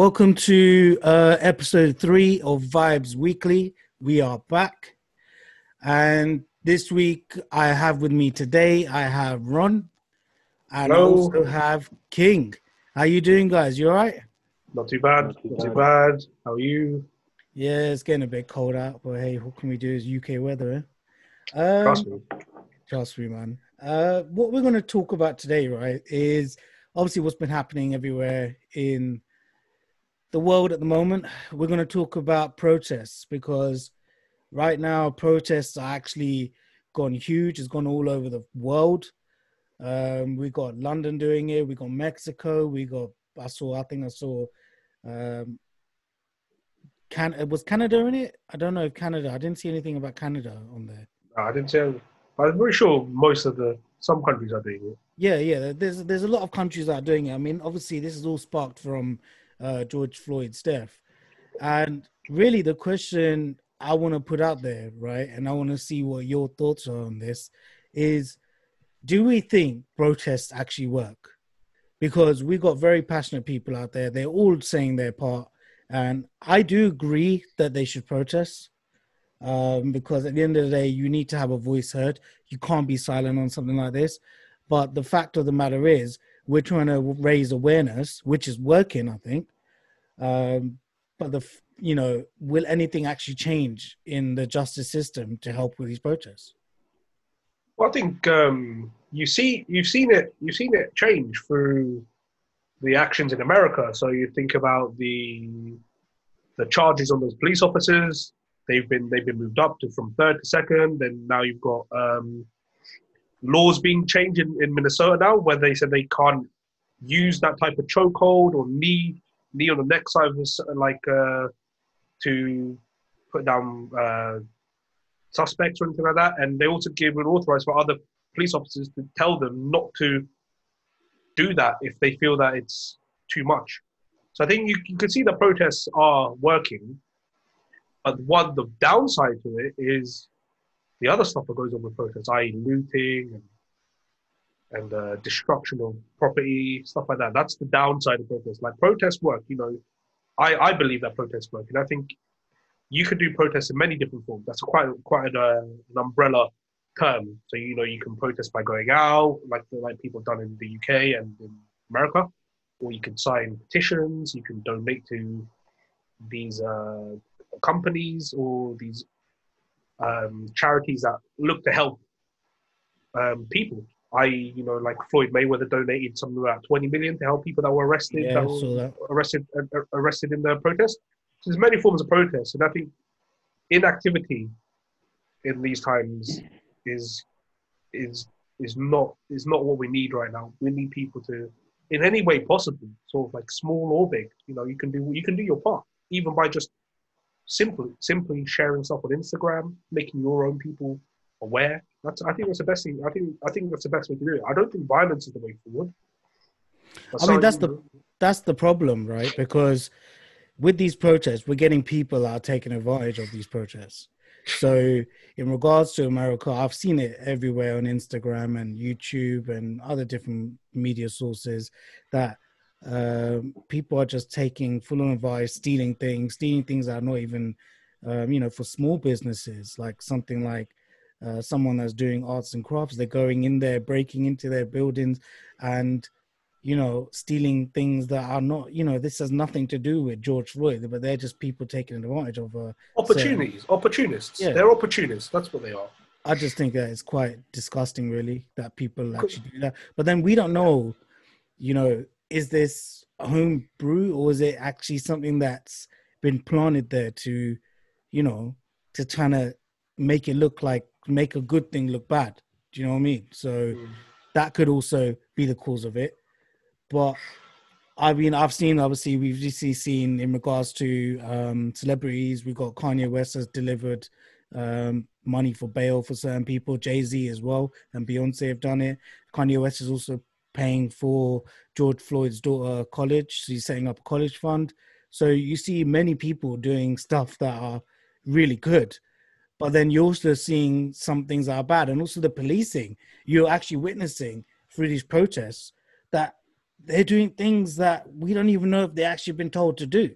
Welcome to uh, episode three of Vibes Weekly. We are back. And this week, I have with me today, I have Ron and Hello. also have King. How you doing, guys? You all right? Not too bad. Not too bad. How are you? Yeah, it's getting a bit cold out, but hey, what can we do? It's UK weather. Eh? Um, Trust me. Trust me, man. Uh, what we're going to talk about today, right, is obviously what's been happening everywhere in the world at the moment. We're going to talk about protests because right now protests are actually gone huge. It's gone all over the world. Um, we got London doing it. We got Mexico. We got. I saw. I think I saw. Um, Can was Canada in it? I don't know if Canada. I didn't see anything about Canada on there. No, I didn't say. I'm pretty sure most of the some countries are doing it. Yeah, yeah. There's there's a lot of countries that are doing it. I mean, obviously, this is all sparked from uh, George Floyd's death, and really, the question I want to put out there, right, and I want to see what your thoughts are on this, is: Do we think protests actually work? Because we got very passionate people out there. They're all saying their part, and I do agree that they should protest. Um, because at the end of the day, you need to have a voice heard. You can't be silent on something like this. But the fact of the matter is, we're trying to raise awareness, which is working, I think. Um, but the you know, will anything actually change in the justice system to help with these protests? Well, I think um, you see, you've seen it. You've seen it change through the actions in America. So you think about the the charges on those police officers. They've been they've been moved up to from third to second, and now you've got um, laws being changed in, in Minnesota now, where they said they can't use that type of chokehold or knee knee on the neck side of this, like uh, to put down uh, suspects or anything like that. And they also give it authorized for other police officers to tell them not to do that if they feel that it's too much. So I think you, you can see the protests are working. But one the downside to it is the other stuff that goes on with protests, i.e., looting and and uh, destruction of property, stuff like that. That's the downside of protests. Like protests work, you know. I, I believe that protests work, and I think you could do protests in many different forms. That's quite quite an, uh, an umbrella term. So you know you can protest by going out, like like people have done in the UK and in America, or you can sign petitions. You can donate to these uh, companies or these um, charities that look to help um, people. I, you know, like Floyd Mayweather donated something about 20 million to help people that were arrested, Yeah, that were that. arrested, uh, arrested in the protest. So there's many forms of protest, and I think inactivity in these times is is is not is not what we need right now. We need people to, in any way possible, sort of like small or big. You know, you can do you can do your part, even by just simply simply sharing stuff on Instagram, making your own people aware. That's I think that's the best thing. I think I think that's the best way to do it. I don't think violence is the way forward. But I mean, that's the that's the problem, right? Because with these protests, we're getting people that are taking advantage of these protests. So, in regards to America, I've seen it everywhere on Instagram and YouTube and other different media sources that um, people are just taking full on advice, stealing things, stealing things that are not even, um, you know, for small businesses, like something like uh, someone that's doing arts and crafts. They're going in there, breaking into their buildings, and you know, stealing things that are not, you know, this has nothing to do with George Floyd, but they're just people taking advantage of. Uh, opportunities, opportunists. Yeah. They're opportunists. That's what they are. I just think that it's quite disgusting, really, that people actually do that. But then we don't know, you know, is this home brew or is it actually something that's been planted there to, you know, to kind of make it look like make a good thing look bad. Do you know what I mean? So that could also be the cause of it. But I mean, I've seen obviously we've recently seen in regards to um, celebrities, we've got Kanye West has delivered um, money for bail for certain people. Jay Z as well, and Beyonce have done it. Kanye West has also paying for George Floyd's daughter college. So he's setting up a college fund. So you see many people doing stuff that are really good. But then you're also seeing some things that are bad, and also the policing. You're actually witnessing through these protests that they're doing things that we don't even know if they actually been told to do.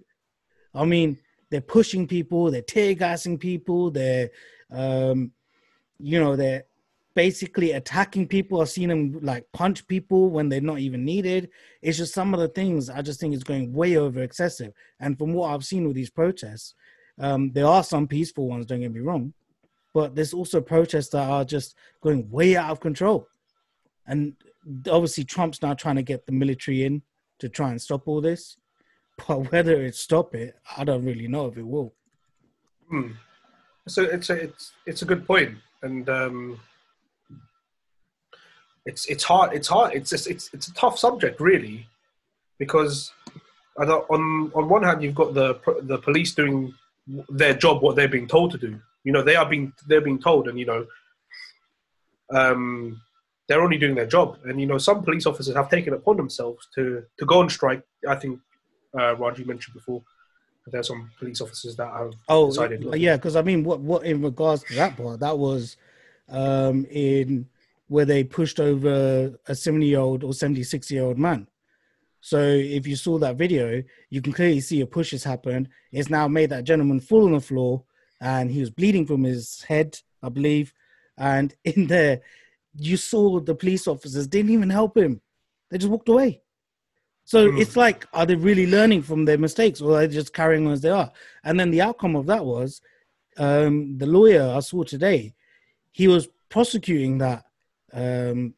I mean, they're pushing people, they're tear gassing people, they're, um, you know, they're basically attacking people. I've seen them like punch people when they're not even needed. It's just some of the things I just think is going way over excessive. And from what I've seen with these protests, um, there are some peaceful ones, don't get me wrong, but there's also protests that are just going way out of control. And obviously, Trump's now trying to get the military in to try and stop all this. But whether it stop it, I don't really know if it will. Hmm. So it's a it's it's a good point, and um, it's it's hard. It's hard. It's just, it's it's a tough subject, really, because on on one hand you've got the the police doing their job, what they're being told to do. You know, they are being they're being told, and you know, um, they're only doing their job. And you know, some police officers have taken it upon themselves to to go on strike. I think uh, Raji mentioned before. There's some police officers that have oh decided. yeah, because I mean, what what in regards to that part, that was um, in where they pushed over a 70 year old or 76 year old man. So if you saw that video, you can clearly see a push has happened. It's now made that gentleman fall on the floor and he was bleeding from his head, I believe. And in there, you saw the police officers didn't even help him. They just walked away. So mm. it's like, are they really learning from their mistakes or are they just carrying on as they are? And then the outcome of that was um, the lawyer I saw today, he was prosecuting that um,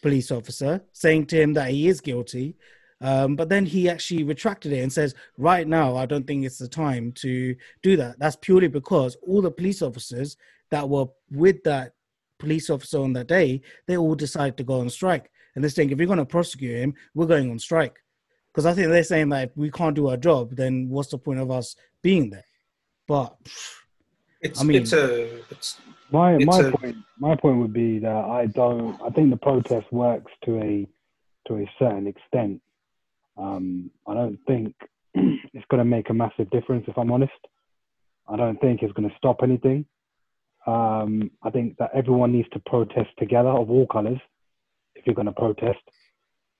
police officer, saying to him that he is guilty. Um, but then he actually retracted it and says, right now, I don't think it's the time to do that. That's purely because all the police officers that were with that police officer on that day, they all decided to go on strike. And they're saying, if you're going to prosecute him, we're going on strike. Because I think they're saying that if we can't do our job, then what's the point of us being there? But it's, I mean, it's a, it's, my my a, point my point would be that I don't I think the protest works to a to a certain extent. Um, I don't think it's going to make a massive difference if I'm honest. I don't think it's going to stop anything. Um, I think that everyone needs to protest together of all colours if you're going to protest.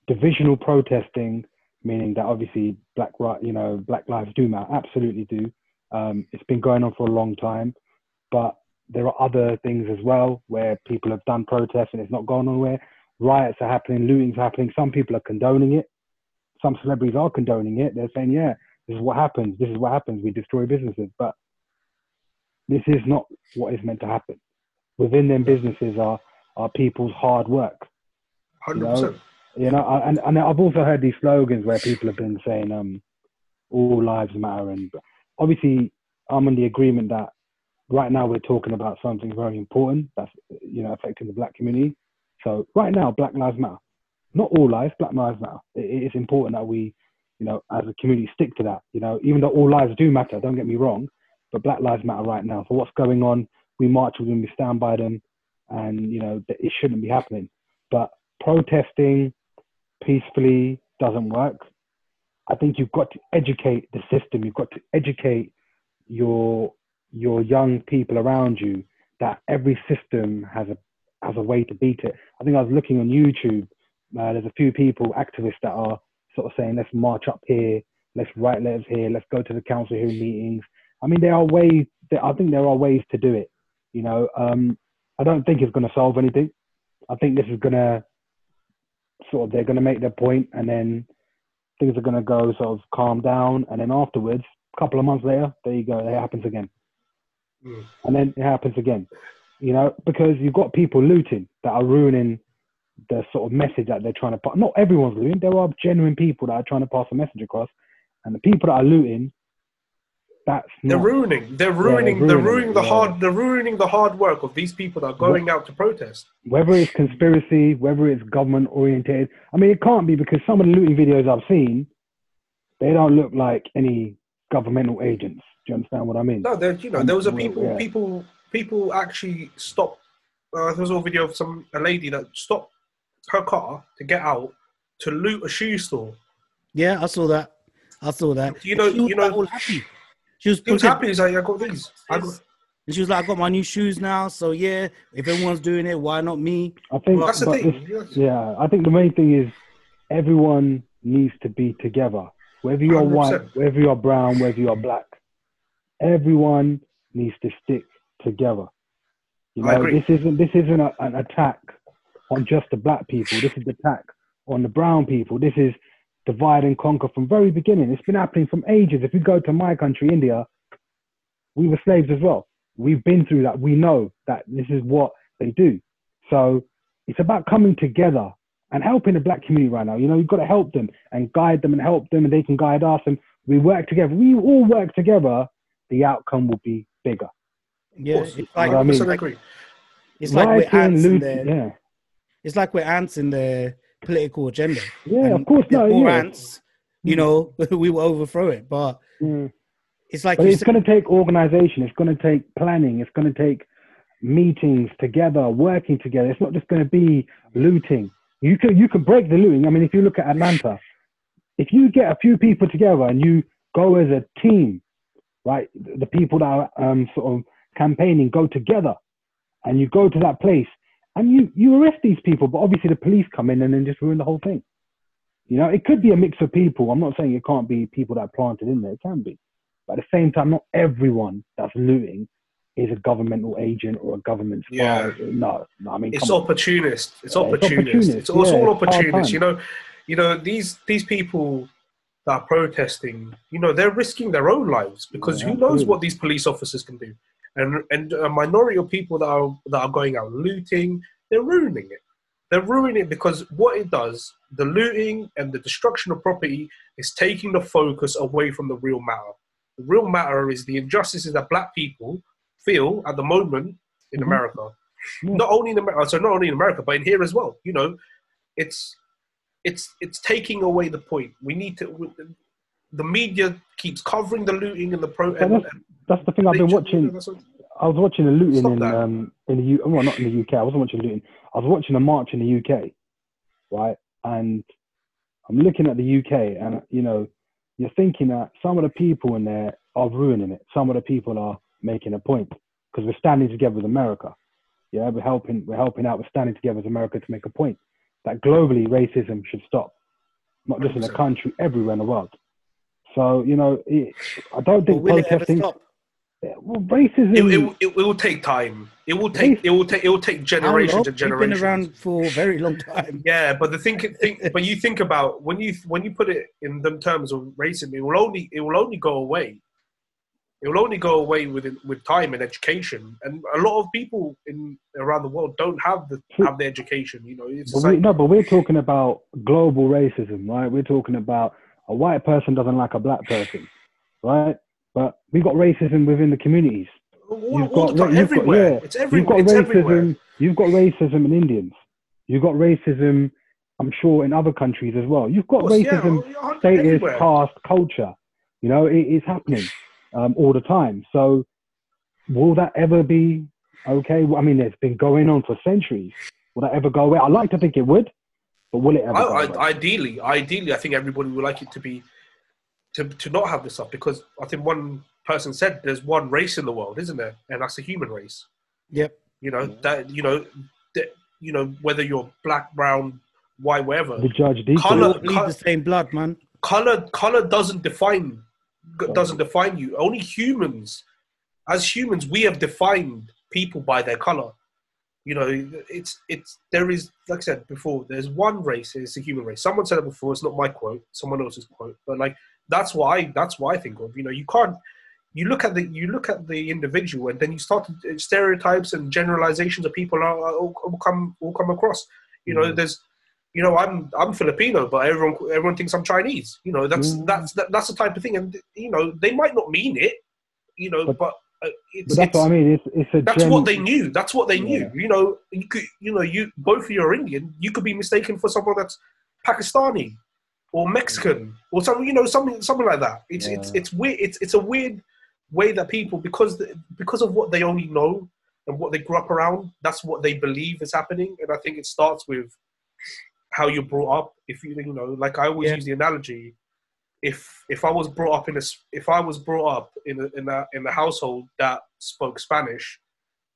Divisional protesting, meaning that obviously black right, you know Black Lives do matter, absolutely do. Um, it's been going on for a long time, but there are other things as well where people have done protests and it's not gone anywhere. Riots are happening, looting's happening. Some people are condoning it. Some celebrities are condoning it. They're saying, yeah, this is what happens. This is what happens. We destroy businesses. But this is not what is meant to happen. Within them businesses are, are people's hard work. 100%. You know, you know and, and I've also heard these slogans where people have been saying, um, all lives matter. And obviously, I'm in the agreement that right now we're talking about something very important that's you know affecting the black community. So right now, Black Lives Matter. Not all lives, Black Lives Matter. It, it's important that we, you know, as a community stick to that. You know, even though all lives do matter, don't get me wrong, but Black Lives Matter right now. So what's going on? We march with them, we stand by them, and you know it shouldn't be happening. But protesting peacefully doesn't work. I think you've got to educate the system. You've got to educate your your young people around you that every system has a has a way to beat it. I think I was looking on YouTube. Uh, there's a few people, activists, that are sort of saying, "Let's march up here, let's write letters here, let's go to the council hearing meetings." I mean, there are ways. There, I think there are ways to do it. You know, um, I don't think it's going to solve anything. I think this is going to sort of they're going to make their point, and then things are going to go sort of calm down, and then afterwards, a couple of months later, there you go, it happens again mm. and then it happens again. You know, because you've got people looting that are ruining the sort of message that they're trying to pass. Not everyone's looting. There are genuine people that are trying to pass a message across, and the people that are looting, that's they're not, ruining. They're ruining. Yeah, they're ruining, they're ruining the yeah. hard. They're ruining the hard work of these people that are going out to protest. Whether it's conspiracy, whether it's government oriented. I mean, it can't be because some of the looting videos I've seen, they don't look like any governmental agents. Do you understand what I mean? No, there, you know, there was a people, yeah. people, people actually stopped. Uh, there was a video of some a lady that stopped her car to get out to loot a shoe store. Yeah, I saw that. I saw that. You know, you know, all happy. She was, she was happy. She's like, I got these. I got, and she was like, I got my new shoes now. So yeah, if everyone's doing it, why not me? I think that's the thing. This, yeah, I think the main thing is everyone needs to be together. Whether you're 100%. white, whether you're brown, whether you're black, everyone needs to stick together. You know, this isn't this isn't a, an attack on just the black people. This is an attack on the brown people. This is divide and conquer from very beginning. It's been happening from ages. If you go to my country, India, we were slaves as well. We've been through that. We know that this is what they do. So it's about coming together and helping the black community right now. You know, you've got to help them and guide them and help them, and they can guide us. And we work together. We all work together. The outcome will be bigger. Yeah, course. it's like I mean- 100% agree. it's like we're ants in loot- their yeah, it's like we're ants in their political agenda. yeah, And of course. if there's No, more yeah. ants, you know, we will overthrow it. But Yeah. it's like But it's going to take organization. It's going to take planning. It's going to take meetings together, working together. It's not just going to be looting. You can you can break the looting. I mean, if you look at Atlanta, if you get a few people together and you go as a team, right? The people that are um, sort of campaigning go together, and you go to that place and you you arrest these people. But obviously, the police come in and then just ruin the whole thing. You know, it could be a mix of people. I'm not saying it can't be people that are planted in there. It can be. But at the same time, not everyone that's looting is a governmental agent or a government spy. Yeah. No, no, I mean, It's opportunist. It's Yeah, it's opportunist. opportunist. It's, Yeah, all it's opportunist. You know, you know these these people that are protesting. You know, they're risking their own lives because Yeah, who knows absolutely. what these police officers can do. And and a minority of people that are that are going out looting, they're ruining it. They're ruining it because what it does, the looting and the destruction of property, is taking the focus away from the real matter. The real matter is the injustices that black people feel at the moment in Mhm. America. Yeah. Not only in America, so not only in America, but in here as well. You know, it's it's it's taking away the point. We need to. The media keeps covering the looting and the pro. And, that's, that's the thing I've been watching. I was watching a looting Stop in that. um in the U. Well, not in the UK. I wasn't watching looting. I was watching a march in the UK, right? And I'm looking at the UK, and you know, you're thinking that some of the people in there are ruining it. Some of the people are making a point because we're standing together with America. Yeah, we're helping. We're helping out. We're standing together with America to make a point that globally racism should stop, not just in the country, everywhere in the world. So you know, it, I don't think will it ever protesting. stop? Well, racism. It, it, it, it will take time. It will take. It will take. It will take How long? generations and We've been around for a very long time. Yeah, but the think, think, but you think about when you when you put it in them terms of racism, it will only it will only go away. It will only go away with with time and education, and a lot of people in around the world don't have the have the education. You know, it's But we, no, but we're talking about global racism, right? We're talking about a white person doesn't like a black person, right? But we've got racism within the communities. all, You've all got, time, you've got- everywhere. yeah, it's every, you've got it's everywhere. racism. You've got racism in Indians. You've got racism, I'm sure, in other countries as well. You've got course, racism, oh, yeah, status, everywhere. caste, culture. You know, it, it's happening um, all the time. So, will that ever be okay? Well, I mean, it's been going on for centuries. Will that ever go away? I like to think it would, but will it ever? go I, away? I, ideally, ideally, I think everybody would like it to be to to not have this stuff because I think one person said there's one race in the world, isn't there? And that's the human race. Yep. You know that you know that you know whether you're black, brown, white, whatever. the judge deeply. Colour- We the same blood, man. Color color doesn't define doesn't define you. Only humans, as humans, we have defined people by their color. You know, it's it's there is like I said before. There's one race. It's the human race. Someone said it before. It's not my quote. Someone else's quote. But like that's why that's what I think of. You know, you can't. You look at the you look at the individual, and then you start to stereotypes and generalizations of people are, all, all come all come across. You know, Mhm. there's you know, I'm I'm Filipino, but everyone everyone thinks I'm Chinese. You know, that's Mm. that's that, that's the type of thing, and you know, they might not mean it, you know, But- but, uh, it's, But that's it's what I mean. It's it's a that's gen- what they knew. That's what they knew. Yeah. You know, you could you know you both of you are Indian. You could be mistaken for someone that's Pakistani or Mexican or something. You know, something something like that. It's it's Yeah. it's weird. It's it's a weird way that people because because of what they only know and what they grew up around. That's what they believe is happening, and I think it starts with how you're brought up. If you you know, like I always Yeah. use the analogy. If if I was brought up in a if I was brought up in a, in a in a household that spoke Spanish,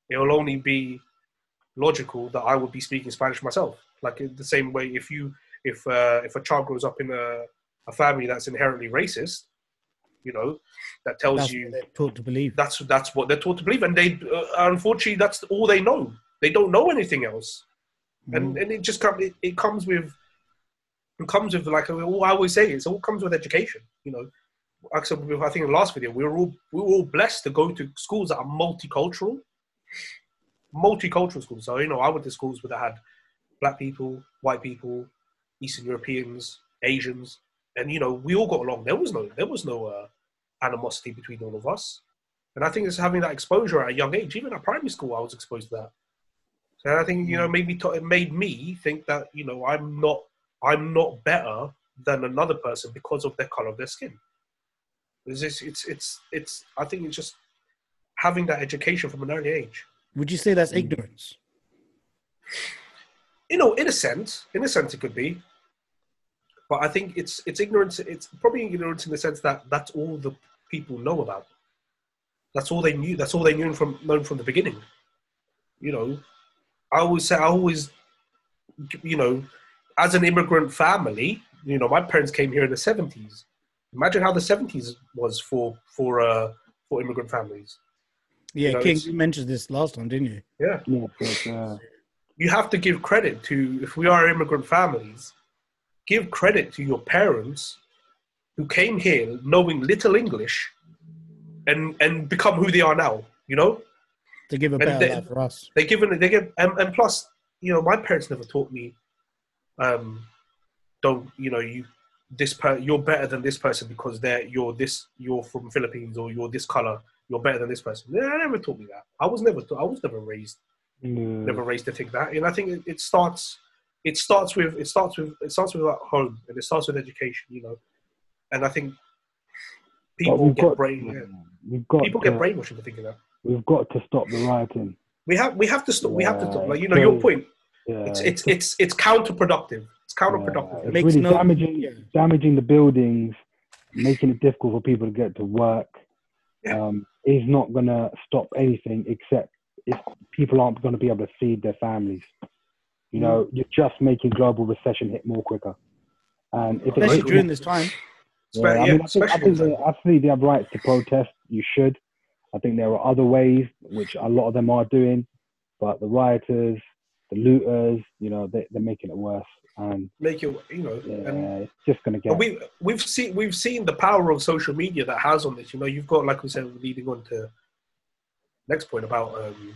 it will only be logical that I would be speaking Spanish myself. Like in the same way, if you if uh, if a child grows up in a, a family that's inherently racist, you know, that tells That's you taught to believe. that's that's what they're taught to believe, and they uh, unfortunately that's all they know. They don't know anything else, and Mm. and it just comes it, it comes with it comes with like all I always say it all comes with education. You know, I said, I think in the last video we were all we were all blessed to go to schools that are multicultural, multicultural schools. So you know, I went to schools where they had black people, white people, Eastern Europeans, Asians, and you know we all got along. There was no there was no uh, animosity between all of us. And I think it's having that exposure at a young age. Even at primary school, I was exposed to that. So I think you know maybe to, it made me think that you know I'm not I'm not better than another person because of their color of their skin. It's just, it's it's it's I think it's just having that education from an early age. Would you say that's Mm. ignorance? You know, in a sense, in a sense, it could be. But I think it's it's ignorance. It's probably ignorance in the sense that that's all the people know about. That's all they knew. That's all they knew from known from the beginning. You know, I always say I always, you know, as an immigrant family, you know, my parents came here in the seventies. Imagine how the seventies was for for uh, for immigrant families. Yeah, You know, King, you mentioned this last time, didn't you? Yeah, Yeah, but, uh, you have to give credit to if we are immigrant families, give credit to your parents who came here knowing little English and and become who they are now. You know, To give a And better they- life for us. they given they give and, and plus you know my parents never taught me um don't you know you this per you're better than this person because they're you're this you're from philippines or you're this color you're better than this person. They never taught me that. I was never taught, i was never raised no. never raised to think that. And i think it, it starts it starts with it starts with it starts with at home and it starts with education you know. And i think people get got, brain yeah, we've got people to, get brainwashed into thinking that we've got to stop the rioting. we have we have to stop we have to stop like you know your point Yeah, it's it's it's it's counterproductive. It's counterproductive. Yeah, it's Makes really no- damaging, yeah. damaging the buildings, making it difficult for people to get to work. Yeah. Um, is not going to stop anything except if people aren't going to be able to feed their families. You know, Mm. you're just making global recession hit more quicker. And if it Especially hits during this time. Yeah, I yeah, mean, I think, I think they, I think they have rights to protest. You should. I think there are other ways, which a lot of them are doing, but the rioters, the looters, you know, they, they're making it worse, and make it you know. yeah, And it's just going to get. we we've seen we've seen the power of social media that has on this. You know, you've got like we said, leading on to next point about um,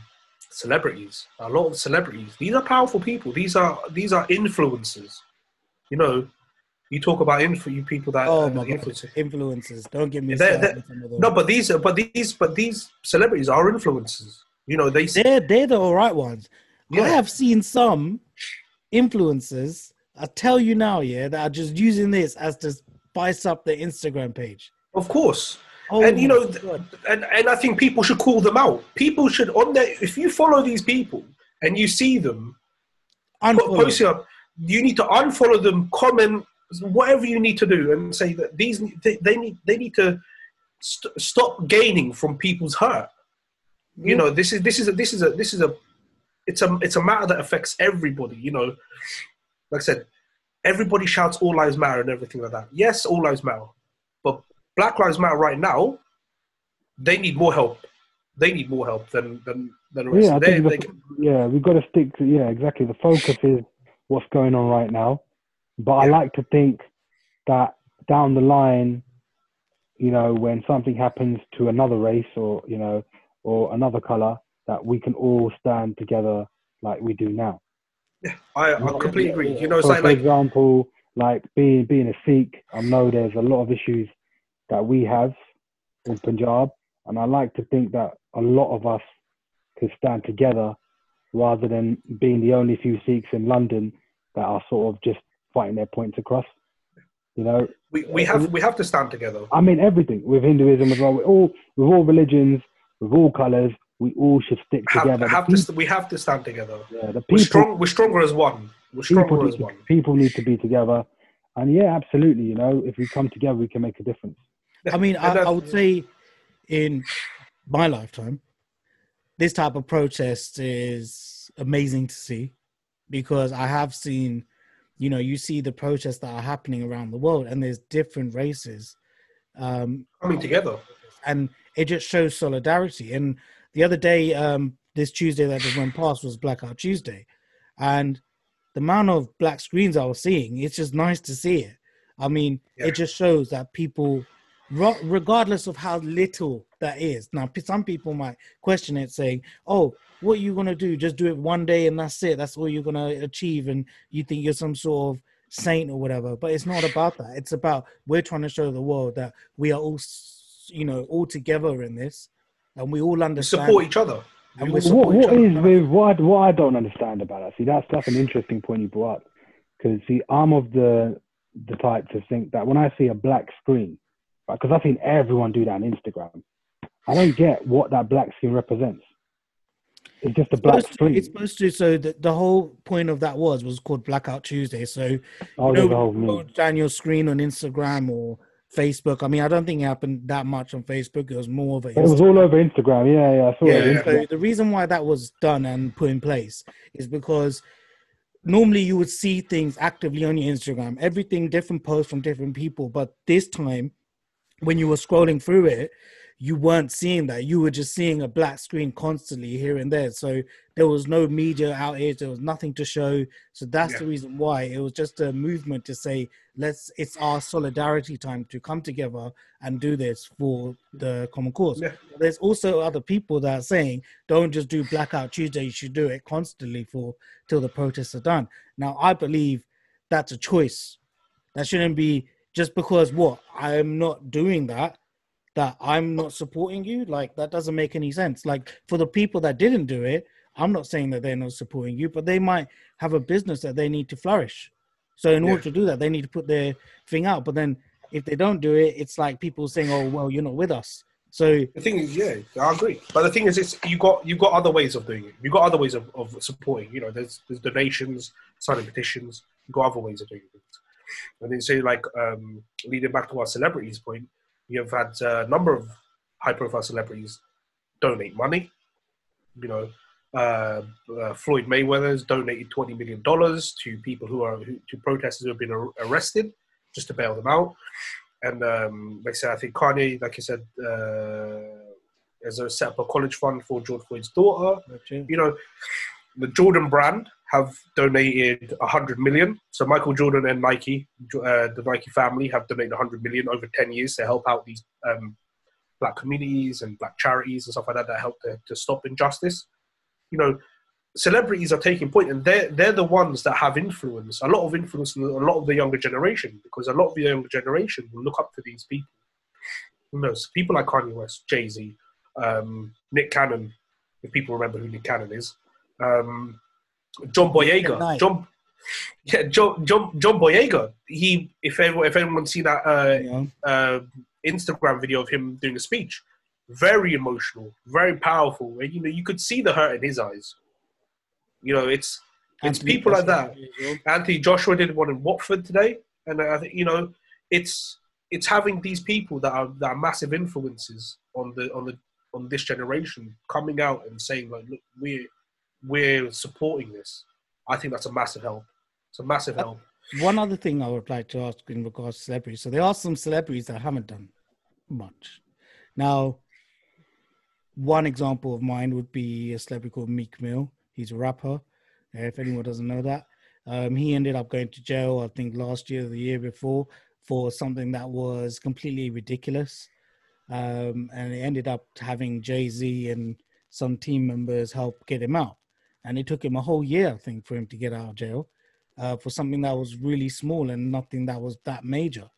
celebrities. A lot of celebrities. These are powerful people. These are these are influencers. You know, you talk about influ- you people that Oh my god, influencers. Don't get me They're- some. No, but these but these but these celebrities are influencers. You know, they they're they're the all right ones. I have seen some influencers. I tell you now, yeah, that are just using this as to spice up their Instagram page. of course. Oh, and you know, God. and, and I think people should call them out. People should on their if you follow these people and you see them Unfollow. posting up, you need to unfollow them, comment, whatever you need to do, and say that these they, they need they need to st- stop gaining from people's hurt. You know, this is this is a this is a this is a it's a it's a matter that affects everybody. You know, like I said, everybody shouts all lives matter and everything like that. Yes, all lives matter, but Black Lives Matter right now, they need more help. They need more help than than than the rest. Yeah, They- think they the, yeah, we've got to stick to yeah, exactly. The focus is what's going on right now, but I like to think that down the line, you know, when something happens to another race or you know or another color, that we can all stand together like we do now. I, I completely agree. You know, So for like example, like being being a Sikh, I know there's a lot of issues that we have in Punjab, and I like to think that a lot of us could stand together rather than being the only few Sikhs in London that are sort of just fighting their points across. You know, we, we uh, have we have to stand together. I mean everything with Hinduism as well. With all with all religions, with all colours, we all should stick Have, together. have the, to, we have to stand together. yeah, the We're people, strong. We're stronger as one. We're people, stronger need as to, one. people need to be together. And yeah, absolutely. You know, if we come together, we can make a difference. I mean, I, I would say in my lifetime, this type of protest is amazing to see because I have seen you know you see the protests that are happening around the world and there's different races um Coming together. and it just shows solidarity and the other day um this tuesday that just went past was blackout tuesday and the amount of black screens i was seeing it's just nice to see it i mean Yeah. it just shows that people regardless of how little that is now some people might question it saying oh what are you going to do just do it one day and that's it that's all you're going to achieve and you think you're some sort of saint or whatever but it's not about that it's about we're trying to show the world that we are all you know all together in this and we all We understand support each other. And We we all What, support each other. is with what what I don't understand about that? See, that's that's an interesting point you brought up. Because see, I'm of the the type to think that when I see a black screen, because I've seen everyone do that on Instagram, I don't get what that black screen represents. It's just a black supposed to, screen. it's supposed to so the, the whole point of that was was called blackout tuesday so Oh, you know, whole when you meme. go down your screen on instagram or facebook i mean i don't think it happened that much on facebook it was more of a It was all over Instagram. Yeah, yeah, I saw Yeah, it. So the reason why that was done and put in place is because normally you would see things actively on your Instagram, everything different posts from different people, but this time when you were scrolling through it, you weren't seeing that. You were just seeing a black screen constantly here and there. So there was no media outage, there was nothing to show. So that's Yeah. the reason why it was just a movement to say, let's it's our solidarity time to come together and do this for the common cause Yeah. there's also other people that are saying don't just do blackout tuesday you should do it constantly for till the protests are done now i believe that's a choice that shouldn't be just because what i'm not doing that that i'm not supporting you like that doesn't make any sense like for the people that didn't do it i'm not saying that they're not supporting you but they might have a business that they need to flourish so in order to do that they need to put their thing out but then if they don't do it it's like people saying oh well you're not with us so The thing is, yeah, I agree. But the thing is, it's you got you got other ways of doing it. You got other ways of, of supporting. You know, there's there's donations, signing petitions. You got other ways of doing things. And then say like um, leading back to our celebrities point, you have had a number of high profile celebrities donate money. You know, uh, uh, Floyd Mayweather's donated twenty million dollars to people who are who, to protesters who have been ar- arrested just to bail them out. And um, like I said, I think Kanye, like you said, uh, has a set up a college fund for George Floyd's daughter. You know, the Jordan brand have donated 100 million. So Michael Jordan and Nike, uh, the Nike family, have donated 100 million over 10 years to help out these um, black communities and black charities and stuff like that that help to, to stop injustice. You know, celebrities are taking point, and they're they're the ones that have influence, a lot of influence, in a lot of the younger generation, because a lot of the younger generation will look up to these people. Who knows? People like Kanye West, Jay Z, um, Nick Cannon, if people remember who Nick Cannon is, um, John Boyega, John. Yeah, John, John, John Boyega. He, if anyone, if anyone's seen that uh, know? uh, Instagram video of him doing a speech. Very emotional, very powerful. And, you know, you could see the hurt in his eyes. You know, it's it's Anthony people like that. Joshua as well. Anthony Joshua did one in Watford today, and I think you know, it's it's having these people that are that are massive influences on the on the on this generation coming out and saying like, look, we're we're supporting this. I think that's a massive help. It's a massive help. One other thing I would like to ask in regards to celebrities. So there are some celebrities that haven't done much. Now, one example of mine would be a celebrity called Meek Mill. He's a rapper. If anyone doesn't know that, um, he ended up going to jail. I think last year, or the year before, for something that was completely ridiculous, um, and it ended up having Jay Z and some team members help get him out. And it took him a whole year, I think, for him to get out of jail uh, for something that was really small and nothing that was that major.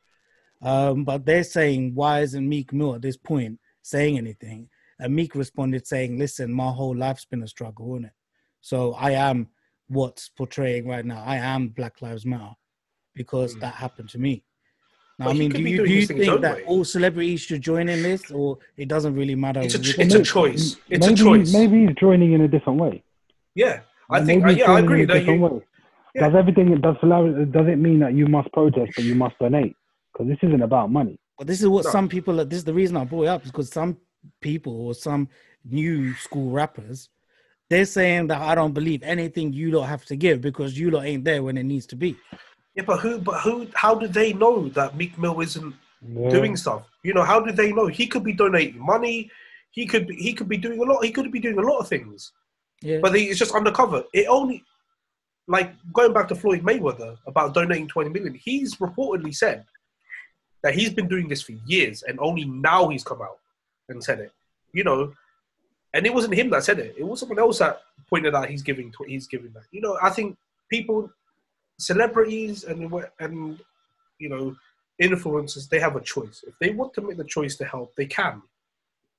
Um, but they're saying, why isn't Meek Mill at this point saying anything? And Meek responded saying, listen, my whole life's been a struggle, isn't it? So I am what's portraying right now. I am Black Lives Matter because Mm. that happened to me. Now, But I mean, do you, do you this in his think that way. all celebrities should join in this, or it doesn't really matter? It's a which- it's a choice. It's maybe, a choice. Maybe he's joining in a different way. Yeah, I think. Maybe Uh, yeah, I agree that you. Yeah. Does everything does allow- does it mean that you must protest but you must donate? Because this isn't about money. But this is what No. some people. This is the reason I brought it up is because some people or some new school rappers they're saying that I don't believe anything you lot have to give because you lot ain't there when it needs to be. Yeah, but who? But who? How do they know that Meek Mill isn't Yeah. doing stuff? You know, how do they know? He could be donating money. He could be. He could be doing a lot. He could be doing a lot of things. Yeah, But he, it's just undercover. It only, like going back to Floyd Mayweather about donating 20 million, he's reportedly said that he's been doing this for years and only now he's come out and said it. You know, and it wasn't him that said it. It was someone else that pointed out he's giving he's giving that. You know, I think people, celebrities and and you know, influencers, they have a choice. If they want to make the choice to help, they can.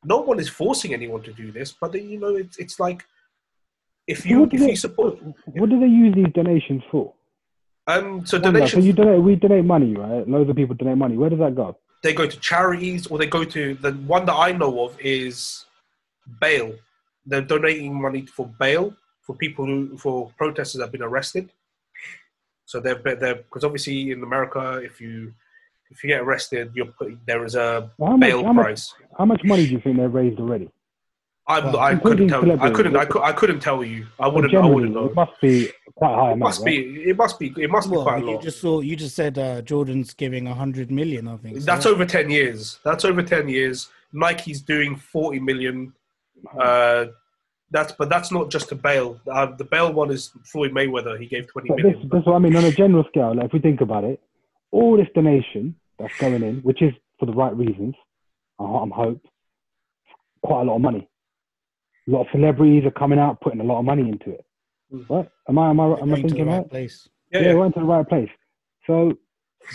No one is forcing anyone to do this, but they, you know, it's it's like if you What do if they- you support What do they use these donations for? um so Wonder, donations So you donate, we donate money, right? Loads of people donate money. Where does that go? they go to charities or they go to the one that I know of is bail. They're donating money for bail for people who for protesters that have been arrested. So they're they're because obviously in America, if you if you get arrested, you're put, there is a Well, how much, bail how much, price. how much money do you think they've raised already? I'm, Well, I couldn't tell. You. I couldn't. I, cou- I couldn't tell you. I wouldn't. I wouldn't know. It must be quite high It amount. must right? be. It must be. It must be well, quite a you lot. just saw you just said uh, Jordan's giving a hundred million. I think so. That's over ten years. That's over ten years. Nike's doing forty million. Uh, that's but that's not just a bail. Uh, the bail one is Floyd Mayweather. He gave twenty But this, million. this is what I mean. On a general scale, like if we think about it, all this donation that's going in, which is for the right reasons, I- I'm hope, quite a lot of money. A lot of celebrities are coming out, putting a lot of money into it. Mm. Right? Am I am I am I to thinking right right? place. Yeah, yeah, yeah. we're into the right place. So,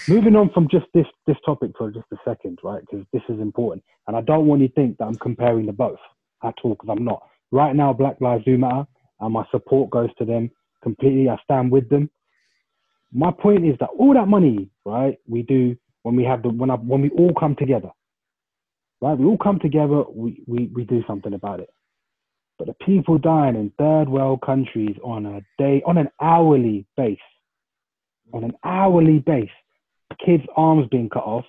moving on from just this this topic for just a second, right? Because this is important, and I don't want you to think that I'm comparing the both at all, because I'm not. Right now, Black Lives Do Matter, and my support goes to them completely. I stand with them. My point is that all that money, right, we do when we have the when I, when we all come together, right? We all come together. We we we do something about it. But the people dying in third world countries on a day, on an hourly base, on an hourly base, kids' arms being cut off,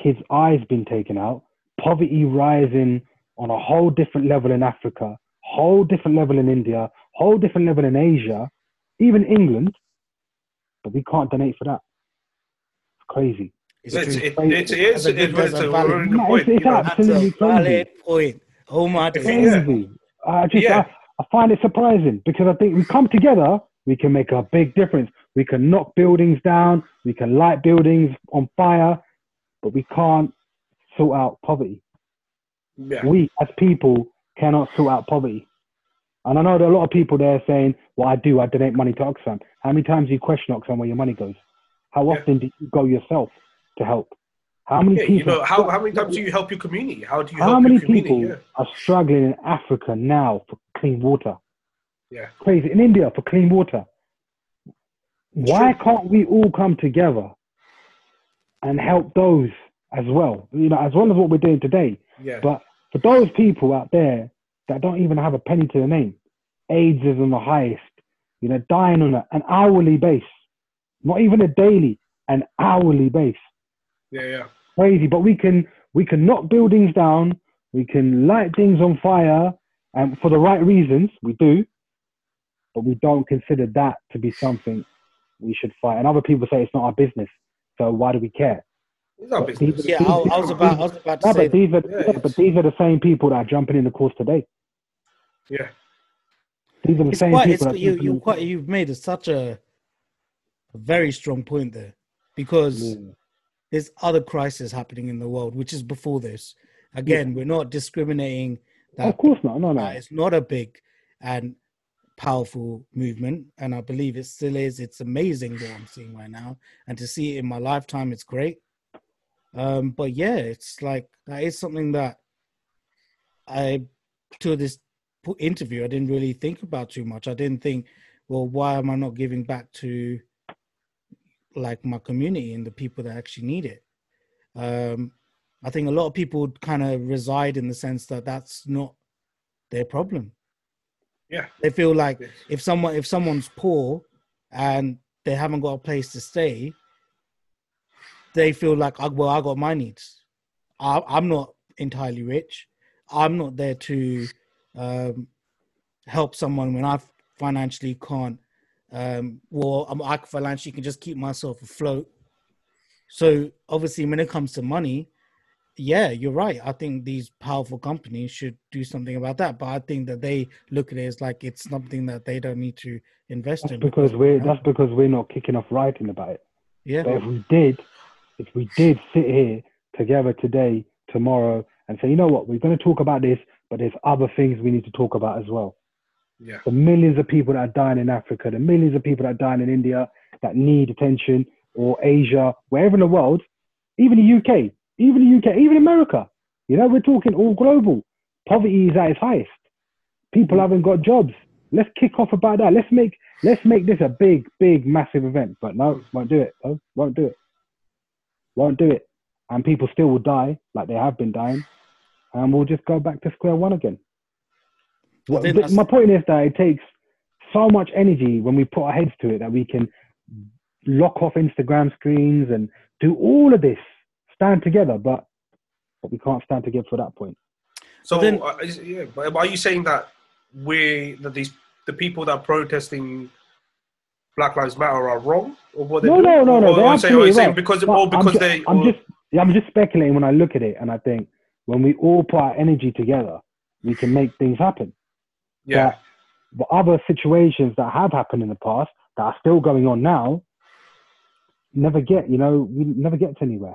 kids' eyes being taken out, poverty rising on a whole different level in Africa, whole different level in India, whole different level in Asia, even England. But we can't donate for that. It's crazy. It's It's, true. it, it's, it is. That's a good- It's, it's a a valid- very good No, point. it's- it's you know. ab- That's absolutely a crazy. valid point. Oh my If Crazy. I just Yeah. I, I find it surprising because I think we come together, we can make a big difference. We can knock buildings down, we can light buildings on fire, but we can't sort out poverty. Yeah. We as people cannot sort out poverty. And I know there are a lot of people there saying, Well, I do, I donate money to Oxfam. How many times do you question Oxfam where your money goes? How Yeah. often do you go yourself to help? How many Yeah, people you know how, how many times do you help your community? How do you how help many your community? people Yeah. are struggling in Africa now for clean water? Yeah. Crazy. In India for clean water. Why can't we all come together and help those as well? You know, as well as what we're doing today. Yeah. But for those people out there that don't even have a penny to their name, AIDS is on the highest, you know, dying on a, an hourly base, not even a daily, an hourly base yeah. Yeah. Crazy. But we can we can knock buildings down, we can light things on fire, and for the right reasons, we do. But we don't consider that to be something we should fight. And other people say it's not our business, so why do we care? It's our But business. these- Yeah, I, I was about. I was about to No, say. but these are Yeah, yeah, but these are the same people that are jumping in the course today. Yeah. These are the It's same quite. people. You. jumping You in- quite. You've made a, such a, a very strong point there, because Yeah. There's other crises happening in the world, which is before this. Again, we're not discriminating that Of course not. No, no. it's not a big and powerful movement, and I believe it still is. It's amazing what I'm seeing right now, and to see it in my lifetime, it's great. Um, but yeah, it's like that is something that I to this interview I didn't really think about too much. I didn't think, well, why am I not giving back to like my community and the people that actually need it? Um, I think a lot of people kind of reside in the sense that that's not their problem. Yeah. They feel like Yes. if someone if someone's poor and they haven't got a place to stay, they feel like, "Oh, well, I got my needs. I, I'm not entirely rich. I'm not there to um, help someone when I financially can't. Um, well, I'm, I financially can just keep myself afloat. So obviously, when it comes to money, yeah, you're right. I think these powerful companies should do something about that. But I think that they look at it as like it's something that they don't need to invest That's in. because we're that's because we're not kicking off writing about it. yeah, But if we did, if we did sit here together today, tomorrow, and say, you know what, we're going to talk about this, but there's other things we need to talk about as well. Yeah. The millions of people that are dying in Africa, the millions of people that are dying in India that need attention, or Asia, wherever in the world, even the UK, even the UK, even America. You know, we're talking all global. Poverty is at its highest. People mm. haven't got jobs. Let's kick off about that. Let's make let's make this a big, big, massive event. But no, won't do it. No, won't do it. Won't do it. And people still will die like they have been dying. And we'll just go back to square one again. I think But my point is that it takes so much energy when we put our heads to it that we can lock off Instagram screens and do all of this, stand together, but but we can't stand together for that point. So, then- uh, is, yeah, are you saying that we that these the people that are protesting Black Lives Matter are wrong, or what they No, do? no, no, no. Or, They're saying, absolutely saying right. because, But or I'm because ju- they? I'm just, yeah, I'm just speculating when I look at it, and I think when we all put our energy together, we can make things happen. Yeah, that- But other situations that have happened in the past that are still going on now, never get, you know, we never get to anywhere.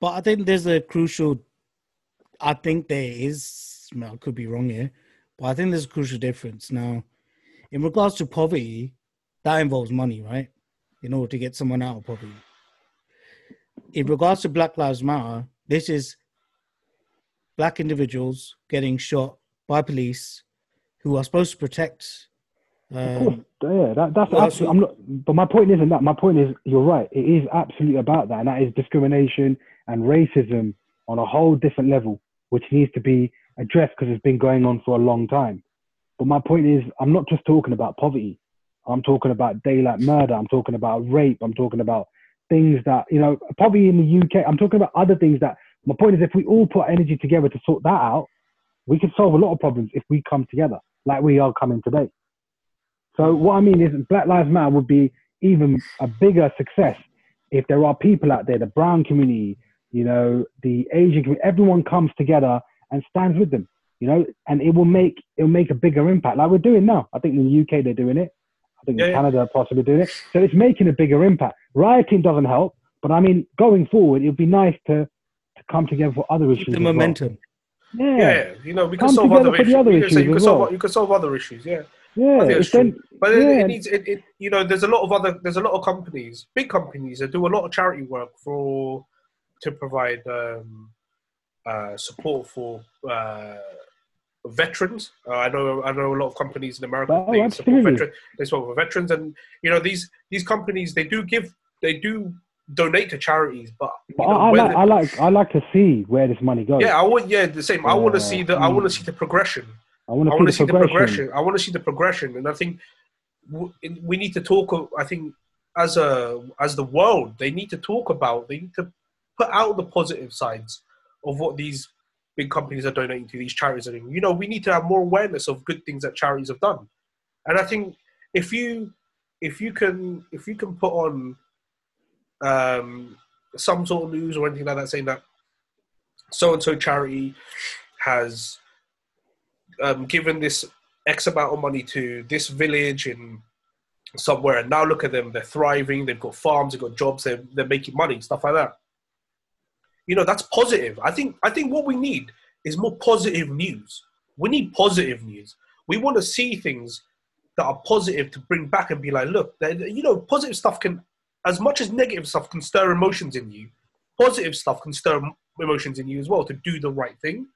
But I think there's a crucial. I think there is. I could be wrong here, but I think there's a crucial difference now. In regards to poverty, that involves money, right? In order to get someone out of poverty. In regards to Black Lives Matter, this is black individuals getting shot by police who are supposed to protect. Of course, Um, yeah, that, that's well, absolutely. I'm not, but my point isn't that. My point is, you're right. It is absolutely about that, and that is discrimination and racism on a whole different level, which needs to be addressed because it's been going on for a long time. But my point is, I'm not just talking about poverty. I'm talking about daylight murder. I'm talking about rape. I'm talking about things that you know, poverty in the UK. I'm talking about other things that. My point is, if we all put energy together to sort that out, we could solve a lot of problems if we come together, like we are coming today. So what I mean is Black Lives Matter would be even a bigger success if there are people out there, the brown community, you know, the Asian community, everyone comes together and stands with them, you know, and it will make it'll make a bigger impact, like we're doing now. I think in the UK they're doing it. I think Yeah, in. Canada are possibly doing it. So it's making a bigger impact. Rioting doesn't help, but I mean, going forward, it'd be nice to to come together for other issues. keep the as well. Yeah, yeah, you know, we can Come solve other issues. other You can, say issues you can solve well. you can solve other issues. Yeah. yeah. It's then, But then yeah. it needs it, it you know there's a lot of other there's a lot of companies big companies that do a lot of charity work for to provide um, uh, support for uh, veterans. Uh, I know I know a lot of companies in America Oh, they support veterans. They support veterans, and you know these these companies they do give they do donate to charities, but But know, I, I like I like I like to see where this money goes. yeah I want yeah the same. I want to see the I want to see the progression. I want to see, the progression. I want to see the progression, and I think w- we need to talk. of- I think as a as the world, they need to talk about. They need to put out the positive sides of what these big companies are donating to these charities. And you know, we need to have more awareness of good things that charities have done. And I think if you if you can if you can put on um, some sort of news or anything like that saying that so and so charity has um, given this X amount of money to this village in somewhere, and now look at them, they're thriving, they've got farms, they've got jobs, they're, they're making money, stuff like that. You know, that's positive. I think I think what we need is more positive news. We need positive news. We want to see things that are positive to bring back and be like, look, you know, positive stuff can, as much as negative stuff can stir emotions in you, positive stuff can stir emotions in you as well to do the right thing.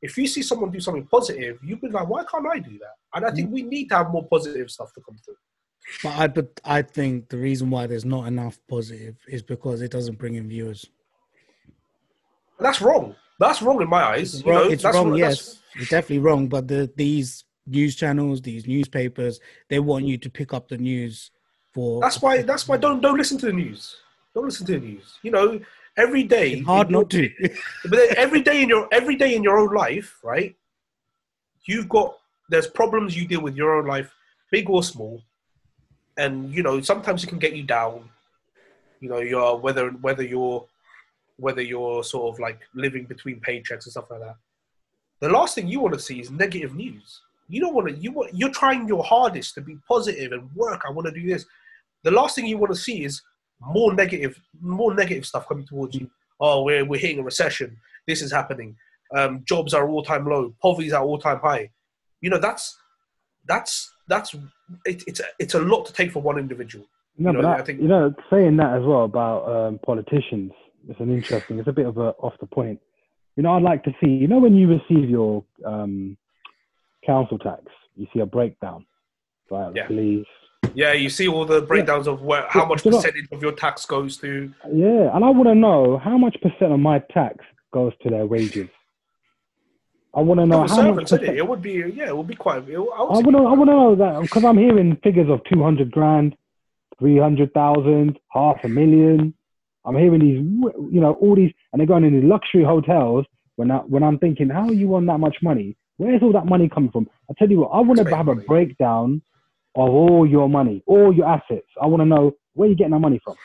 If you see someone do something positive, you'd be like, why can't I do that? And I think we need to have more positive stuff to come through. But I but I think the reason why there's not enough positive is because it doesn't bring in viewers. And that's wrong. That's wrong in my eyes. It's you wrong, know, it's that's wrong yes, it's definitely wrong. But the these news channels, these newspapers, they want you to pick up the news for. That's why. That's why. Don't don't listen to the news. Don't listen to the news. You know, every day. It's hard your- not to. But every day in your every day in your own life, right? You've got there's problems you deal with your own life, big or small, and you know sometimes it can get you down. You know, you're whether whether you're whether you're sort of like living between paychecks and stuff like that. The last thing you want to see is negative news. You don't want to. You want. You're trying your hardest to be positive and work. I want to do this. The last thing you want to see is more negative, more negative stuff coming towards you. Oh, we're we're hitting a recession. This is happening. Um, jobs are all time low. Poverty's at all time high. You know that's that's that's it, it's a, it's a lot to take for one individual. No, You know, but I think- you know, saying that as well about um, politicians, it's an interesting. It's a bit of a off the point. You know, I'd like to see. You know, when you receive your um, council tax, you see a breakdown, right? Yeah. Police. Yeah, you see all the breakdowns of where how much know- percentage of your tax goes to. Yeah, and I want to know how much percent of my tax goes to their wages. I want to know how much. servants, percent- it? It would be yeah, it would be quite. It, I I want to. I want to know that because I'm hearing figures of two hundred grand, three hundred thousand, half a million. I'm hearing these, you know, all these, and they're going in these luxury hotels. When I, when I'm thinking, how are you on that much money? Where's all that money coming from? I tell you what, I want to have a breakdown of all your money, all your assets. I want to know where you're getting that money from.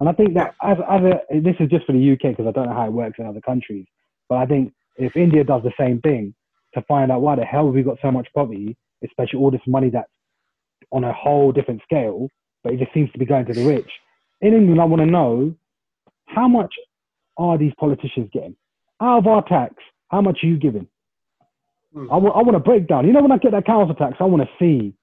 And I think that as, as a, this is just for the UK because I don't know how it works in other countries. But I think if India does the same thing to find out why the hell have we got so much poverty, especially all this money that's on a whole different scale, but it just seems to be going to the rich. In England, I want to know how much are these politicians getting out of our tax? How much are you giving? Hmm. I want, I want to break down. You know, when I get that council tax, I want to see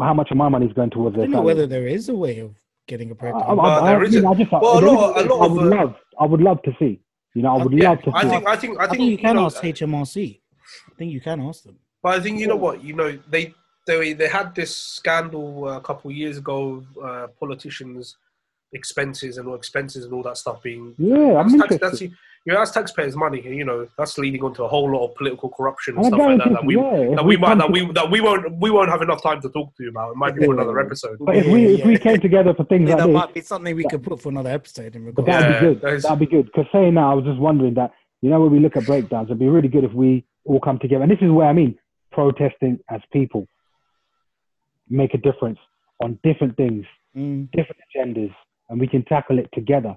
how much of my money is going towards I don't know whether there is a way of getting a I, breakdown. I, Well, I, there I, isn't. I just, Well, a there lot- a lot I of, would uh, love, I would love to see. You know, I would Yeah, love to I see. think I think I I think, think you can know, ask HMRC. I think you can ask them. But I think you know what you know they they they had this scandal uh, a couple of years ago. of, Uh, politicians' expenses and all expenses and all that stuff being yeah, I'm that's, tax, interested. that's you know that's taxpayers' money. You know that's leading onto a whole lot of political corruption and And I stuff like that. That we yeah, that we might that we that we won't we won't have enough time to talk to you about. It might be for another episode. But if we if we came together for things Yeah, like that this, might be something we could put for another episode in but regards. that'd be good. that is- That'd be good. Because saying that, I was just wondering that you know when we look at breakdowns, it'd be really good if we all come together. And this is where I mean protesting as people, make a difference on different things, Mm. different agendas, and we can tackle it together.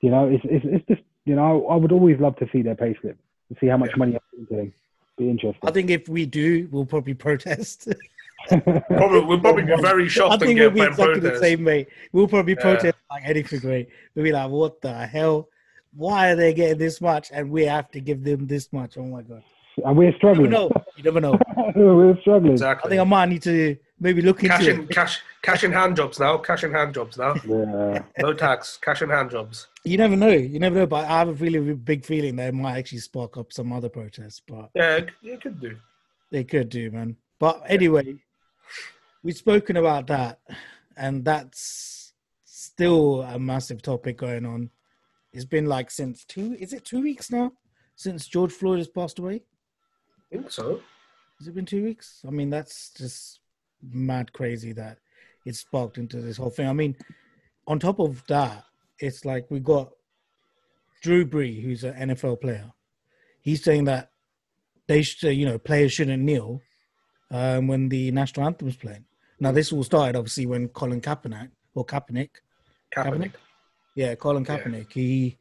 You know, it's it's, it's just you know I would always love to see their payslip and see how much Yeah. money I'm into them. Be interesting. I think if we do, we'll probably protest. Probably we'll probably be very I shocked and think we'll be and exactly the same way. We'll probably Yeah. protest like anything, great. We'll be like, what the hell? Why are they getting this much and we have to give them this much? Oh my god. and we're You never struggling. know. You never know. we're struggling. Exactly. I think I might need to maybe look into cash in it. cash cash in hand jobs now. Cash in hand jobs now. Yeah. No tax. Cash in hand jobs. You never know. You never know. But I have a really big feeling that it might actually spark up some other protests. But Yeah, it- it could do. They could do, man. But anyway, we've spoken about that, and that's still a massive topic going on. It's been like since two, is it two weeks now? Since George Floyd has passed away? I think so. Has it been two weeks? I mean, that's just mad crazy that it sparked into this whole thing. I mean, on top of that, it's like we got Drew Brees, who's an NFL player. He's saying that they should, you know, players shouldn't kneel um, when the national anthem is playing. Now, this all started obviously when Colin Kaepernick or Kaepernick, Kaepernick. yeah, Colin Yeah. Kaepernick, he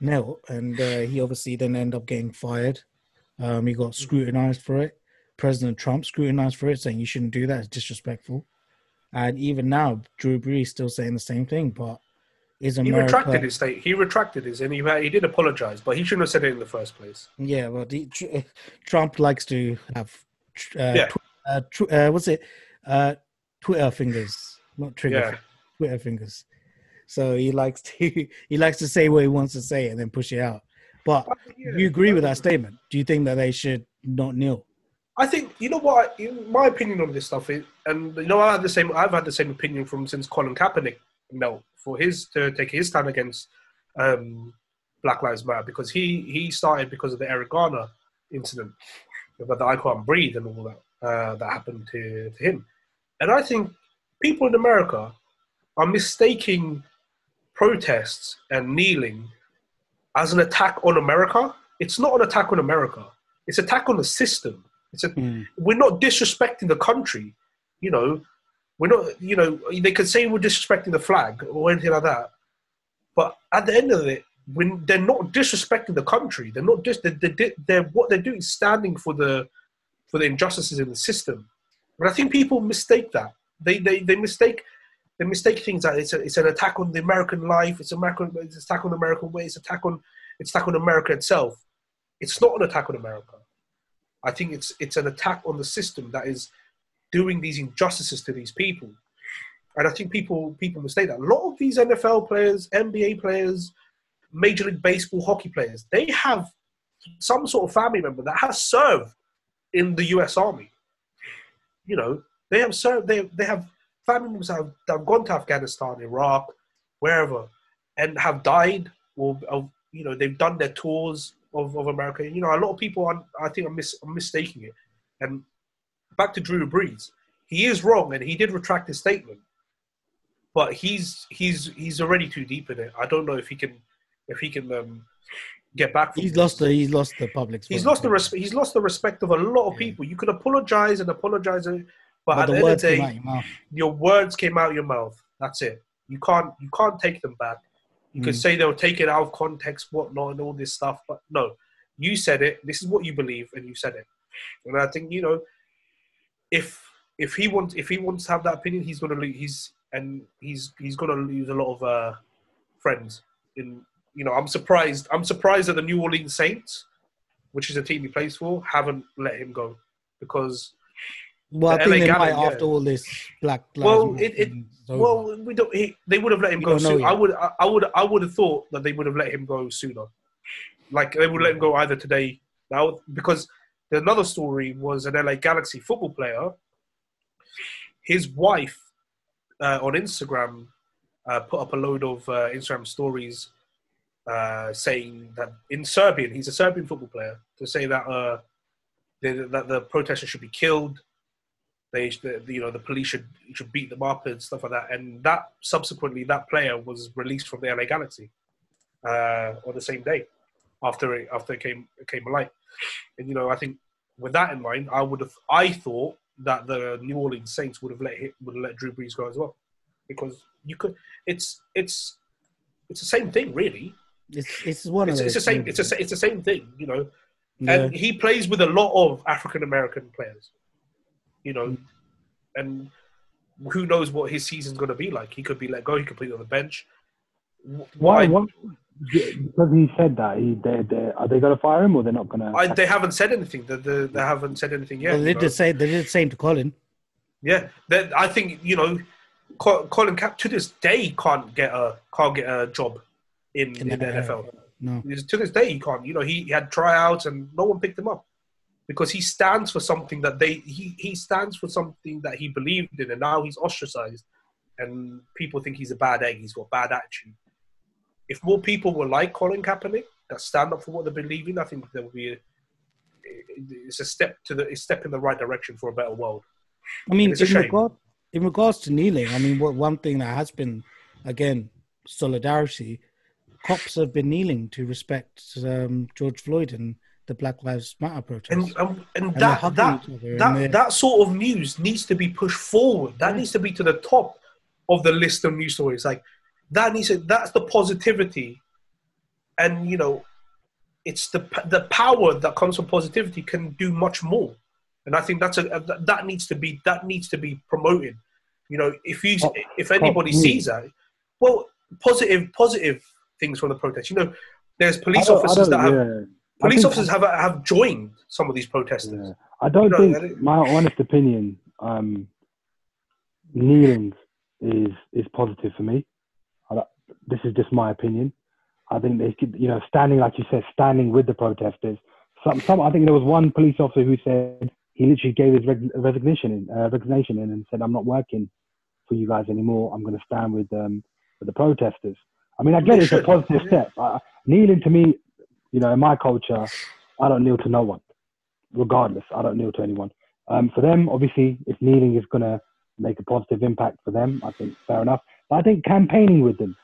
knelt and uh, he obviously then ended up getting fired. Um, he got scrutinized for it. President Trump scrutinized for it, saying you shouldn't do that. It's disrespectful. And even now, Drew Brees still saying the same thing. But is He retracted his state. He retracted his, and he he did apologize, but he shouldn't have said it in the first place. Yeah, well, the, Trump likes to have, uh, Yeah. tw- uh, tr- uh, what's it? Uh, Twitter fingers, not trigger. Yeah. fingers, Twitter fingers. So he likes to he likes to say what he wants to say and then push it out. But do you agree with that statement? Do you think that they should not kneel? I think you know what. I, my opinion on this stuff is, and you know, I had the same. I've had the same opinion from since Colin Kaepernick. No, for his to take his stand against um, Black Lives Matter because he he started because of the Eric Garner incident about the I can't breathe and all that uh, that happened to, to him. And I think people in America are mistaking protests and kneeling as an attack on America. It's not an attack on America. it's attack on the system. It's a, Mm. we're not disrespecting the country. You know, we're not. You know, they could say we're disrespecting the flag or anything like that, but at the end of it, when they're not disrespecting the country, they're not just they're, they're, they're what they're doing is standing for the for the injustices in the system. But I think people mistake that. They they, they mistake they mistake things that it's a, it's an attack on the American life. It's American. It's an attack on the American way. It's attack on it's attack on America itself. It's not an attack on America. I think it's it's an attack on the system that is doing these injustices to these people. And I think people people mistake that. A lot of these NFL players, NBA players, Major League Baseball, hockey players, they have some sort of family member that has served in the U.S. Army. You know, they have served. They they have family members that have, that have gone to Afghanistan, Iraq, wherever, and have died, or, or you know, they've done their tours of, of America. You know, a lot of people, are, I think, are, mis, are mistaking it. And back to Drew Brees, he is wrong, and he did retract his statement. But he's he's he's already too deep in it. I don't know if he can if he can um, get back. From He's this. lost the he's lost the public. He's lost the respect. He's lost the respect of a lot of Yeah. people. You can apologize and apologize, but, But at the the, end of the day, your your words came out your mouth. That's it. You can't you can't take them back. You could Mm. say they'll take it out of context, whatnot, and all this stuff, but no, you said it. This is what you believe, and you said it. And I think you know, if if he wants if he wants to have that opinion, he's gonna lose. He's and he's he's gonna lose a lot of uh, friends. In you know, I'm surprised. I'm surprised that the New Orleans Saints, which is a team he plays for, haven't let him go because Well, I the think LA they might yeah. after all this Black Well, it- it- thing is over. Well, we don't. He, they would have let him We go soon. I would. I, I would. I would have thought that they would have let him go sooner. Like they would let him go either today now because the another story was an LA Galaxy football player. His wife uh, on Instagram uh, put up a load of uh, Instagram stories uh, saying that in Serbian, he's a Serbian football player, to say that uh, the, that the protesters should be killed they the, you know the police should should beat them up and stuff like that and that subsequently that player was released from the LA Galaxy uh, on the same day after it after it came it came alight and you know I think with that in mind I would have I thought that the New Orleans Saints would have let him, would have let Drew Brees go as well because you could it's it's it's the same thing really it's it's one it's, of it's the same things. it's a, it's the same thing you know Yeah. and he plays with a lot of African American players. You know, Mm. and who knows what his season's going to be like? He could be let go. He could be on the bench. Why? Why? Because he said that. He, they, they, are they going to fire him or they're not going to? I, they haven't said anything. They, they, they haven't said anything yet. well, they you know? did say they did the same to Colin. Yeah, They- I think you know, Colin Cap to this day can't get a can't get a job in, in, the NFL. No, To this day, he can't. You know, he, he had tryouts and no one picked him up because he stands for something that they he, he stands for something that he believed in, and now he's ostracized, and people think he's a bad egg. He's got bad attitude. If more people were like Colin Kaepernick that stand up for what they believe in, I think there will be a, it's a step to the a step in the right direction for a better world. I mean, in, regard, in regards to kneeling, I mean, what one thing that has been again solidarity. Cops have been kneeling to respect um, George Floyd and the Black Lives Matter protests. And and And they're that that and that that sort of news needs to be pushed forward. That Yeah. needs to be to the top of the list of news stories. Like that needs to, that's the positivity, and you know, it's the the power that comes from positivity can do much more. And I think that's a that- needs to be that needs to be promoted. You know, if you if anybody sees that, well, positive positive things from the protest. You know, there's police officers that have yeah. Police officers have have joined some of these protesters. Yeah. I don't No, think, I don't- my honest opinion, um, kneeling is is positive for me. I this is just my opinion. I think they could, you know, standing like you said, standing with the protesters. Some, some. I think there was one police officer who said he literally gave his resignation in, uh, resignation in, and said, "I'm not working for you guys anymore. I'm going to stand with um with the protesters." I mean, I get it's a positive yeah. step. Uh, kneeling to me, you know, in my culture, I don't kneel to no one regardless. I don't kneel to anyone. Um, for them, obviously, if kneeling is going to make a positive impact for them, I think fair enough. But I think campaigning with them,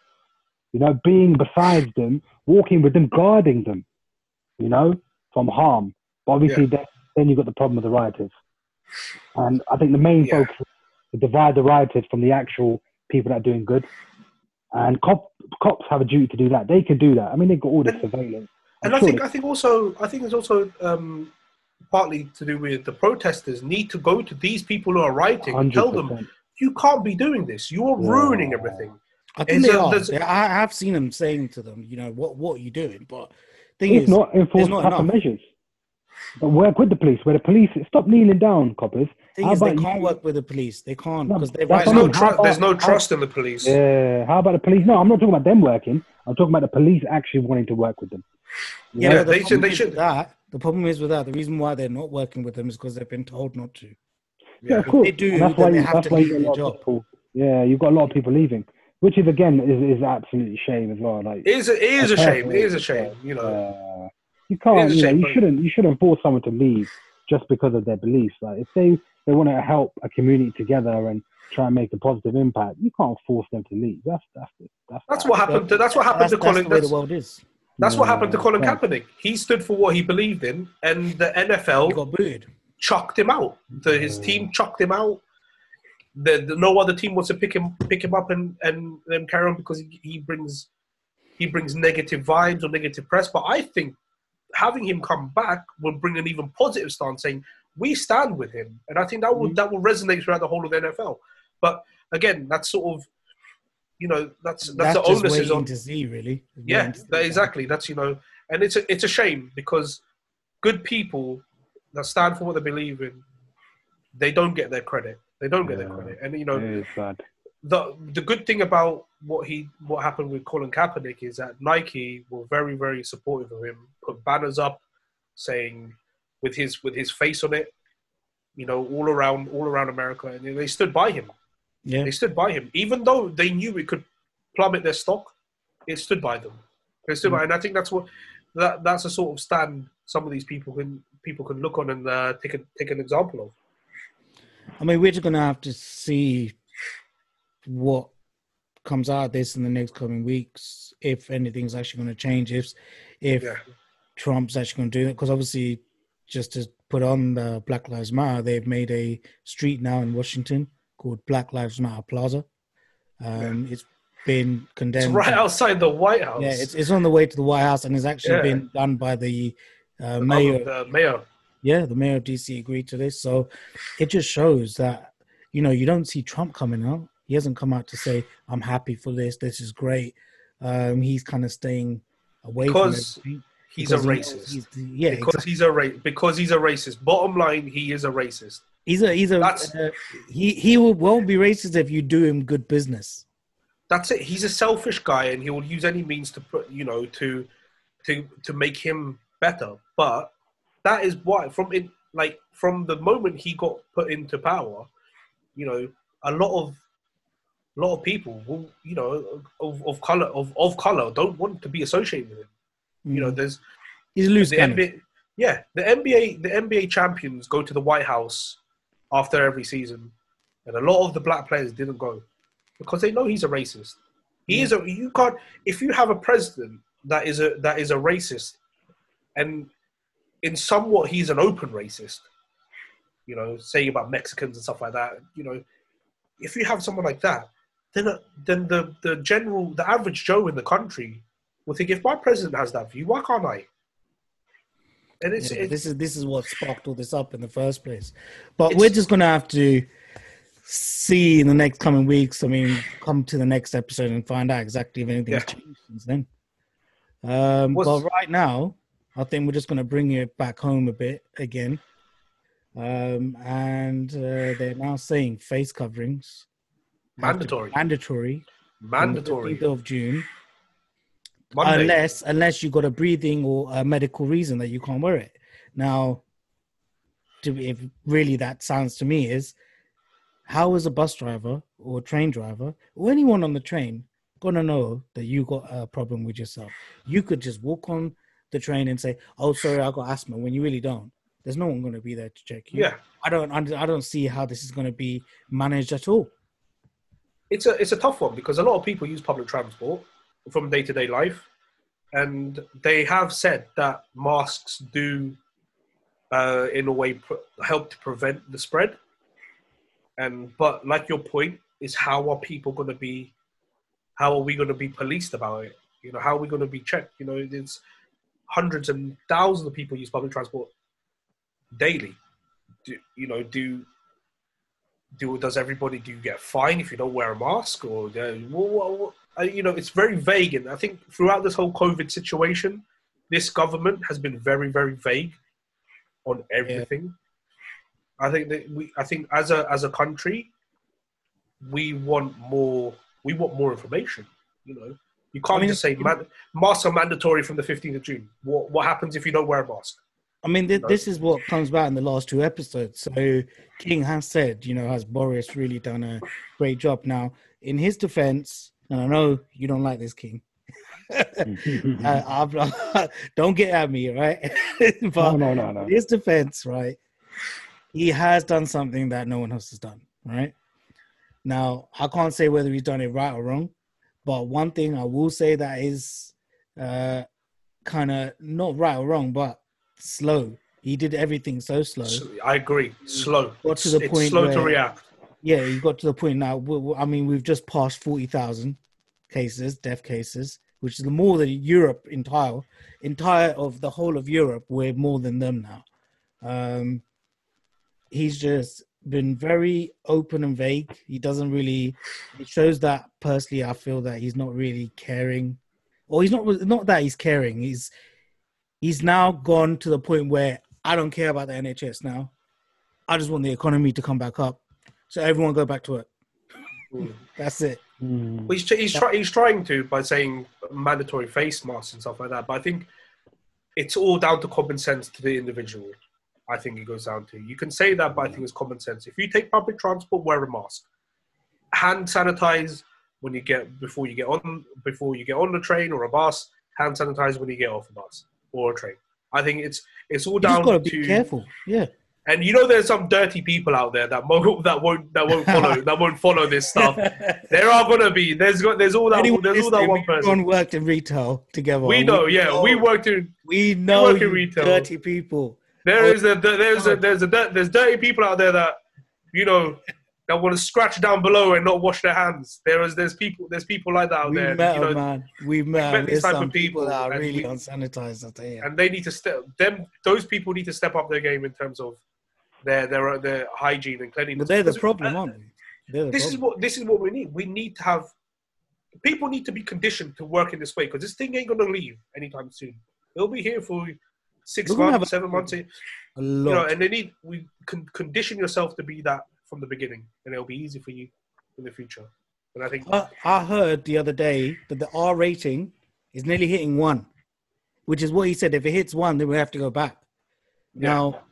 you know, being beside them, walking with them, guarding them, you know, from harm. But obviously, then, then you've got the problem with the rioters. And I think the main Yeah. focus is to divide the rioters from the actual people that are doing good. And cop, cops have a duty to do that. They can do that. I mean, they've got all the surveillance. And I think I think also I think it's also um, partly to do with the protesters need to go to these people who are rioting and tell them you can't be doing this. You are Yeah. ruining everything. I think It's they are. I have seen them saying to them, you know, what what are you doing? But thing If is, not, enforce not tougher enough. measures. But work with the police. Where the police stop kneeling down, coppers. thing How is, they can't you- work with the police. They can't because they're There's no, tru- how- there's no how- trust in the police. Yeah. How about the police? No, I'm not talking about them working. I'm talking about the police actually wanting to work with them. Yeah, Yeah, but the they should- problem they is should- with That the problem is with that. The reason why they're not working with them is because they've been told not to. Yeah, of course. they do, And that's why they you, have that's to why leave got a their lot of job. people. Yeah, you've got a lot of people leaving, which is again is is absolutely shame as well. Like It is a, it is a shame. It is a shame. You know. uh, you can't, It is a you know, shame, you but- shouldn't you shouldn't force someone to leave just because of their beliefs. Like if they they want to help a community together and try and make a positive impact, you can't force them to leave. That's that's that's That's what happened. To, that's what happened That's, to Colin. that's the way That's, the world is. That's what happened to Colin right. Kaepernick. He stood for what he believed in, and the He NFL got booted. chucked him out. His team chucked him out. The, the, no other team wants to pick him pick him up and and, carry on because he, he brings he brings negative vibes or negative press. But I think having him come back will bring an even positive stance, saying we stand with him, and I think that will mm-hmm. that will resonate throughout the whole of the NFL. But again, that's sort of you know that's that's, That's, the just onus is on to see, really. yeah, Waiting to see that, exactly. That's you know, and it's a it's a shame because good people that stand for what they believe in, they don't get their credit. They don't get their credit, and you know it is the the good thing about what he what happened with Colin Kaepernick is that Nike were very very supportive of him, put banners up saying with his with his face on it, you know, all around all around America, and they stood by him. Yeah, They stood by him, even though they knew it could plummet their stock. It stood by them. They stood by, and I think that's what that that's a sort of stand some of these people can people can look on and uh, take a, take an example of. I mean, we're just gonna have to see what comes out of this in the next coming weeks, if anything's actually going to change, if if Yeah. Trump's actually going to do it, because obviously, just to put on the Black Lives Matter, they've made a street now in Washington called Black Lives Matter Plaza. Um, It's been condemned. It's right outside the White House. Yeah, it's it's on the way to the White House, and it's actually Yeah. been done by the uh, The mayor the mayor. yeah, the mayor of DC agreed to this. So it just shows that, you know, you don't see Trump coming out. He hasn't come out to say, I'm happy for this. This is great. Um, he's kind of staying away Because from. He's because a he racist. he's yeah, because exactly. he's a ra- because he's a racist. Bottom line, he is a racist. He's a he's a uh, he he will, won't be racist if you do him good business. That's it. He's a selfish guy, and he will use any means to put you know to to to make him better. But that is why from it like from the moment he got put into power, you know, a lot of a lot of people will you know of, of color of, of color don't want to be associated with him. You know, there's he's a loose the. NBA, yeah, the NBA, the NBA champions go to the White House after every season, and a lot of the black players didn't go because they know he's a racist. He is a. You can't if you have a president that is a that is a racist, and in somewhat he's an open racist. You know, saying about Mexicans and stuff like that. You know, if you have someone like that, then then the the general the average Joe in the country will think if my president has that view, why can't I? And it's, Yeah, it's this is this is what sparked all this up in the first place. But we're just gonna have to see in the next coming weeks. I mean, come to the next episode and find out exactly if anything's Yeah. changed since then. Um, but right now, I think we're just gonna bring it back home a bit again. Um, and uh, they're now saying face coverings Mandatory. mandatory, mandatory. 15th of June, Monday. unless unless you got a breathing or a medical reason that you can't wear it. Now, to if really that sounds to me is how is a bus driver or a train driver or anyone on the train gonna know that you got a problem with yourself? You could just walk on the train and say, "Oh, sorry, I got asthma," when you really don't. There's no one gonna be there to check you. yeah, I don't. I don't see how this is gonna be managed at all. it's a it's a tough one because a lot of people use public transport from day to day life, and they have said that masks do uh, in a way, pr- help to prevent the spread. And but like your point is, how are people going to be? How are we going to be policed about it? You know, how are we going to be checked? You know, there's hundreds and thousands of people use public transport daily. Do you know? Do do does everybody do you get fined if you don't wear a mask or uh, what, what, what, uh, you know it's very vague and i think throughout this whole covid situation this government has been very very vague on everything. I think that we i think as a as a country we want more we want more information you know. You can't I mean, just say man, masks are mandatory from the 15th of june. What what happens if you don't wear a mask? I mean, th- this is what comes back in the last two episodes. So King has said, you know, has Boris really done a great job? Now, in his defense, and I know you don't like this, King. I'm- don't get at me, right? but no, no, no, no. in his defense, right, he has done something that no one else has done, right? Now, I can't say whether he's done it right or wrong, but one thing I will say that is uh, kind of not right or wrong, but slow. He did everything so slow. I agree slow Got to the it's point slow to react Yeah, he got to the point now. I mean, we've just passed forty thousand cases, death cases, which is more than Europe entire, entire of the whole of Europe. We're more than them now. Um, he's just been very open and vague. He doesn't really. It shows that personally, I feel that he's not really caring, or he's not. Not that he's caring. He's he's now gone to the point where I don't care about the NHS now. I just want the economy to come back up, so everyone go back to work. Mm. That's it. Mm. Well, he's, he's, try, he's trying to by saying mandatory face masks and stuff like that. But I think it's all down to common sense to the individual. I think it goes down to. You can say that, but I think it's common sense. If you take public transport, wear a mask. Hand sanitize when you get before you get on before you get on the train or a bus. Hand sanitize when you get off a bus or a train. I think it's it's all You just down gotta be careful. Yeah. And you know there's some dirty people out there that won't that won't that won't follow that won't follow this stuff. There are gonna be. There's got. There's all that. Anyone there's all that one person. everyone worked in retail together. We know. Yeah, we worked in. We know work in retail. dirty people. There Oh, is a. There's a. There's a. There's dirty people out there that, you know, that want to scratch down below and not wash their hands. There is. There's people. There's people like that out We there. met you know, man. We met. met There's type of people people, that are really we- unsanitized. Tell you. and they need to step. Them. Those people need to step up their game in terms of their their their hygiene and cleanliness. But they're the problem, uh, aren't they? The this is what this is what we need. We need to have people need to be conditioned to work in this way because this thing ain't gonna leave anytime soon. It'll be here for 6 We're gonna months, have a- seven months. You know, and they need we can condition yourself to be that from the beginning, and it'll be easy for you in the future. And I think I, I heard the other day that the R rating is nearly hitting one, which is what he said. If it hits one, then we have to go back. Yeah. Now,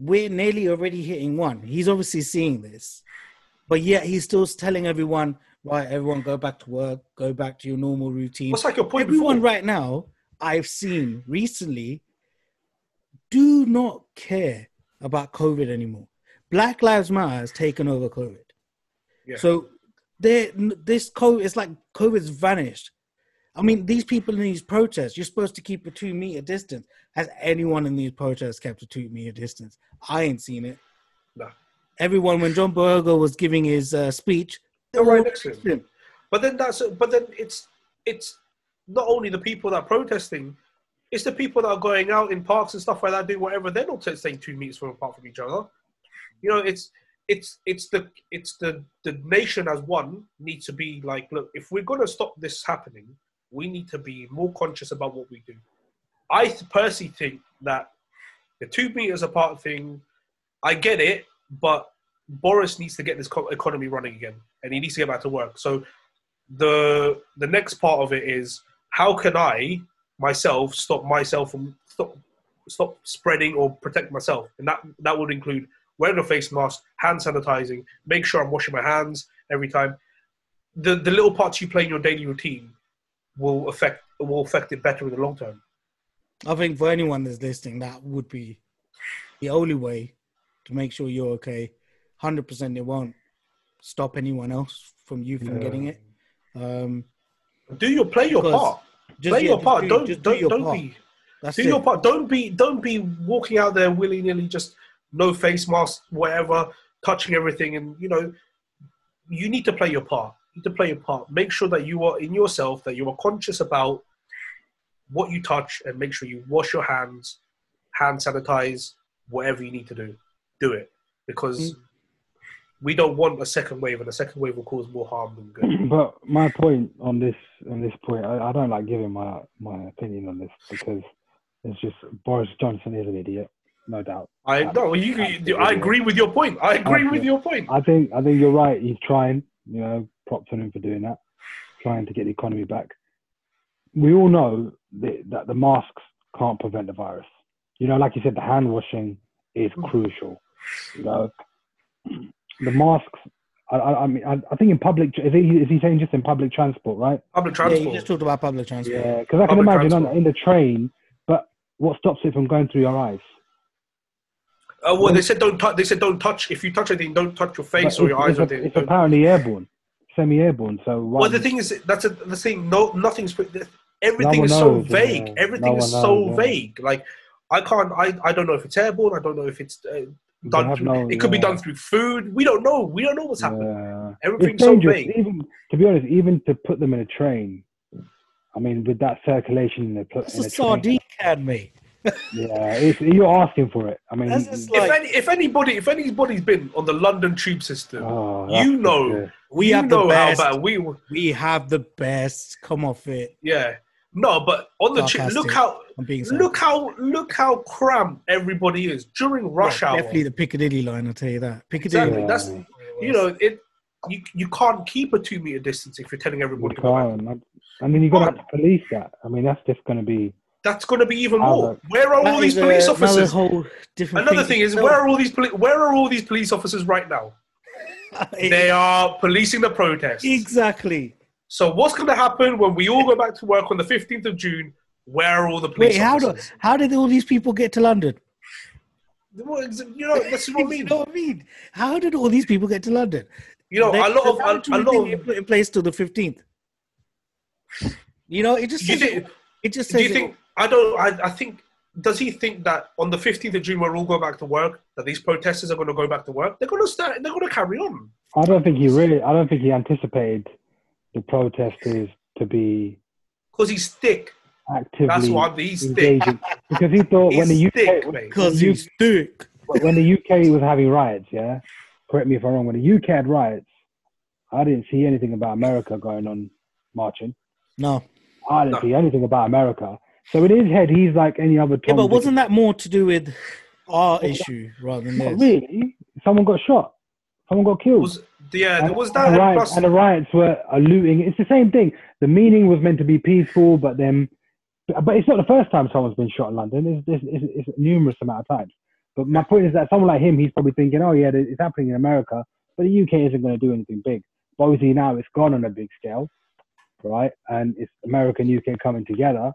we're nearly already hitting one. He's obviously seeing this, but yet he's still telling everyone, right, everyone go back to work, go back to your normal routine. what's like your point Everyone before? right now, I've seen recently, do not care about COVID anymore. Black Lives Matter has taken over COVID. Yeah. So this COVID it's like COVID's vanished. I mean, these people in these protests, you're supposed to keep a two meter distance. Has anyone in these protests kept a two meter distance? I ain't seen it. No. Everyone, when John Boyega was giving his uh, speech, they were right all next to him. next to him. But then that's but then it's it's not only the people that are protesting, it's the people that are going out in parks and stuff like that, doing whatever. They're not staying two meters from apart from each other. You know, it's it's it's the it's the the nation as one needs to be like, look, if we're gonna stop this happening, we need to be more conscious about what we do. I personally think that the two meters apart thing, I get it, but Boris needs to get this co- economy running again, and he needs to get back to work. So the the next part of it is how can I myself stop myself from stop stop spreading or protect myself, and that that would include wearing a face mask, hand sanitizing, make sure I'm washing my hands every time. The the little parts you play in your daily routine will affect will affect it better in the long term. I think for anyone that's listening, that would be the only way to make sure you're okay. Hundred percent, it won't stop anyone else from you from Yeah. getting it. Um, Do your play your part. just play yeah, your part. do- don't do don't, your don't part. be That's Do it. your part. Don't be don't be walking out there willy nilly, just no face mask, whatever, touching everything, and you know, you need to play your part. To play your part. Make sure that you are in yourself, that you are conscious about what you touch, and make sure you wash your hands, hand sanitize, whatever you need to do. Do it because mm. we don't want a second wave, and a second wave will cause more harm than good. but my point on this on this point, I, I don't like giving my my opinion on this because it's just Boris Johnson is an idiot, no doubt. I no, you, you, I agree with your point. I agree with your point. I think I think you're right. He's trying. You know, props on him for doing that, trying to get the economy back. We all know that, that the masks can't prevent the virus. You know, like you said, the hand washing is mm. crucial. You know, the masks. I, I, I mean, I, I think in public. Is he, is he saying just in public transport, right? Public transport. Yeah, transport. you just talked about public transport. Yeah, because I can Public imagine on, in the train. But what stops it from going through your eyes? Uh, well, they said don't touch. They said don't touch. If you touch anything, don't touch your face But or your it's, eyes or anything. it's apparently airborne, semi-airborne. So why Well, the thing is, that's a, the thing. No, nothing's. Everything one is so knows, vague. yeah. Everything No is one so yeah. vague. Like I can't. I, I don't know if it's airborne. I don't know if it's uh, done. Through, no- it could be done through food. We don't know. We don't know what's happening. Yeah. Everything's so dangerous. vague. Even to be honest, even to put them in a train. I mean, with that circulation in the, pl- It's in a the train, sardine can, mate. Yeah, you're asking for it. I mean, That's just If any, if anybody, if anybody's been on the London Tube system, oh, you know, we you have the know how best. bad we. We have the best. Come off it. Yeah. No, but on the tube, look how I'm being look how look how cramped everybody is during rush Yeah, hour. Definitely the Piccadilly line. I'll tell you that. Piccadilly. Exactly. That's you know it. You you can't keep a two meter distance if you're telling everybody. to go back. can't. I mean, you're gonna have to police that. I mean, that's just gonna be. That's going to be even more. the- Where are all these police uh, officers? Another. Another thing is, where are all these poli- where are all these police officers right now? They are policing the protests. exactly. So what's going to happen when we all go back to work on the 15th of June? Where are all the police Wait, how do how did all these people get to London? Well, You know, that's what I You mean. know what I mean? How did all these people get to London? You know, They- a lot of a, a lot of. put in place till the fifteenth. You know, it just says think, it just do says you think? I don't. I, I think. Does he think that on the 15th of June, we're all going back to work, that these protesters are going to go back to work? They're going to start. They're going to carry on. I don't think he really. I don't think he anticipated the protesters to be Because he's thick. actively That's why he's thick. because he thought when the UK when because you- he's thick. when the UK was having riots, yeah. Correct me if I'm wrong. When the UK had riots, I didn't see anything about America going on marching. No, I didn't No. see anything about America. So in his head, he's like any other. yeah, but Dick, wasn't that more to do with our issue rather than Not really? Someone got shot. Someone got killed. Was yeah, there And- was and that. the And riots, plus, and the riots were a looting. It's the same thing. The meaning was meant to be peaceful, but then, but it's not the first time someone's been shot in London. It's, it's, it's, it's numerous amount of times. But my point is that someone like him, he's probably thinking, oh yeah, it's happening in America, but the UK isn't going to do anything big. But obviously now it's gone on a big scale, right? And it's America and UK coming together.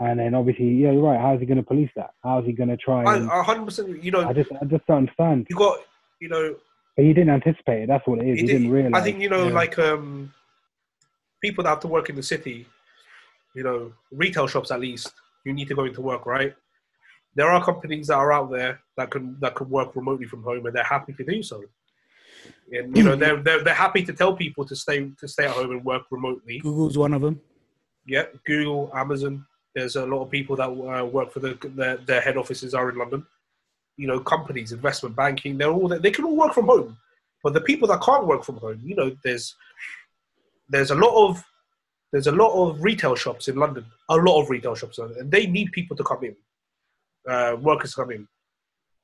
And then obviously, yeah, you're right. How is he going to police that? How is he going to try? I, And, a hundred percent. You know, I just, I just don't understand. you got. You know, But he didn't anticipate it. That's what it is. he He, did- didn't realize. I think you know, Yeah. like um, people that have to work in the city. You know, retail shops at least. You need to go into work, right? There are companies that are out there that can that can work remotely from home, and they're happy to do so. And you know, they're, they're they're happy to tell people to stay to stay at home and work remotely. Google's one of them. Yeah, Google, Amazon. There's a lot of people that uh, work for the their, their head offices are in London. You know, companies, investment banking, they're all they can all work from home. But the people that can't work from home, you know, there's there's a lot of there's a lot of retail shops in London, a lot of retail shops, and they need people to come in, uh, workers come in.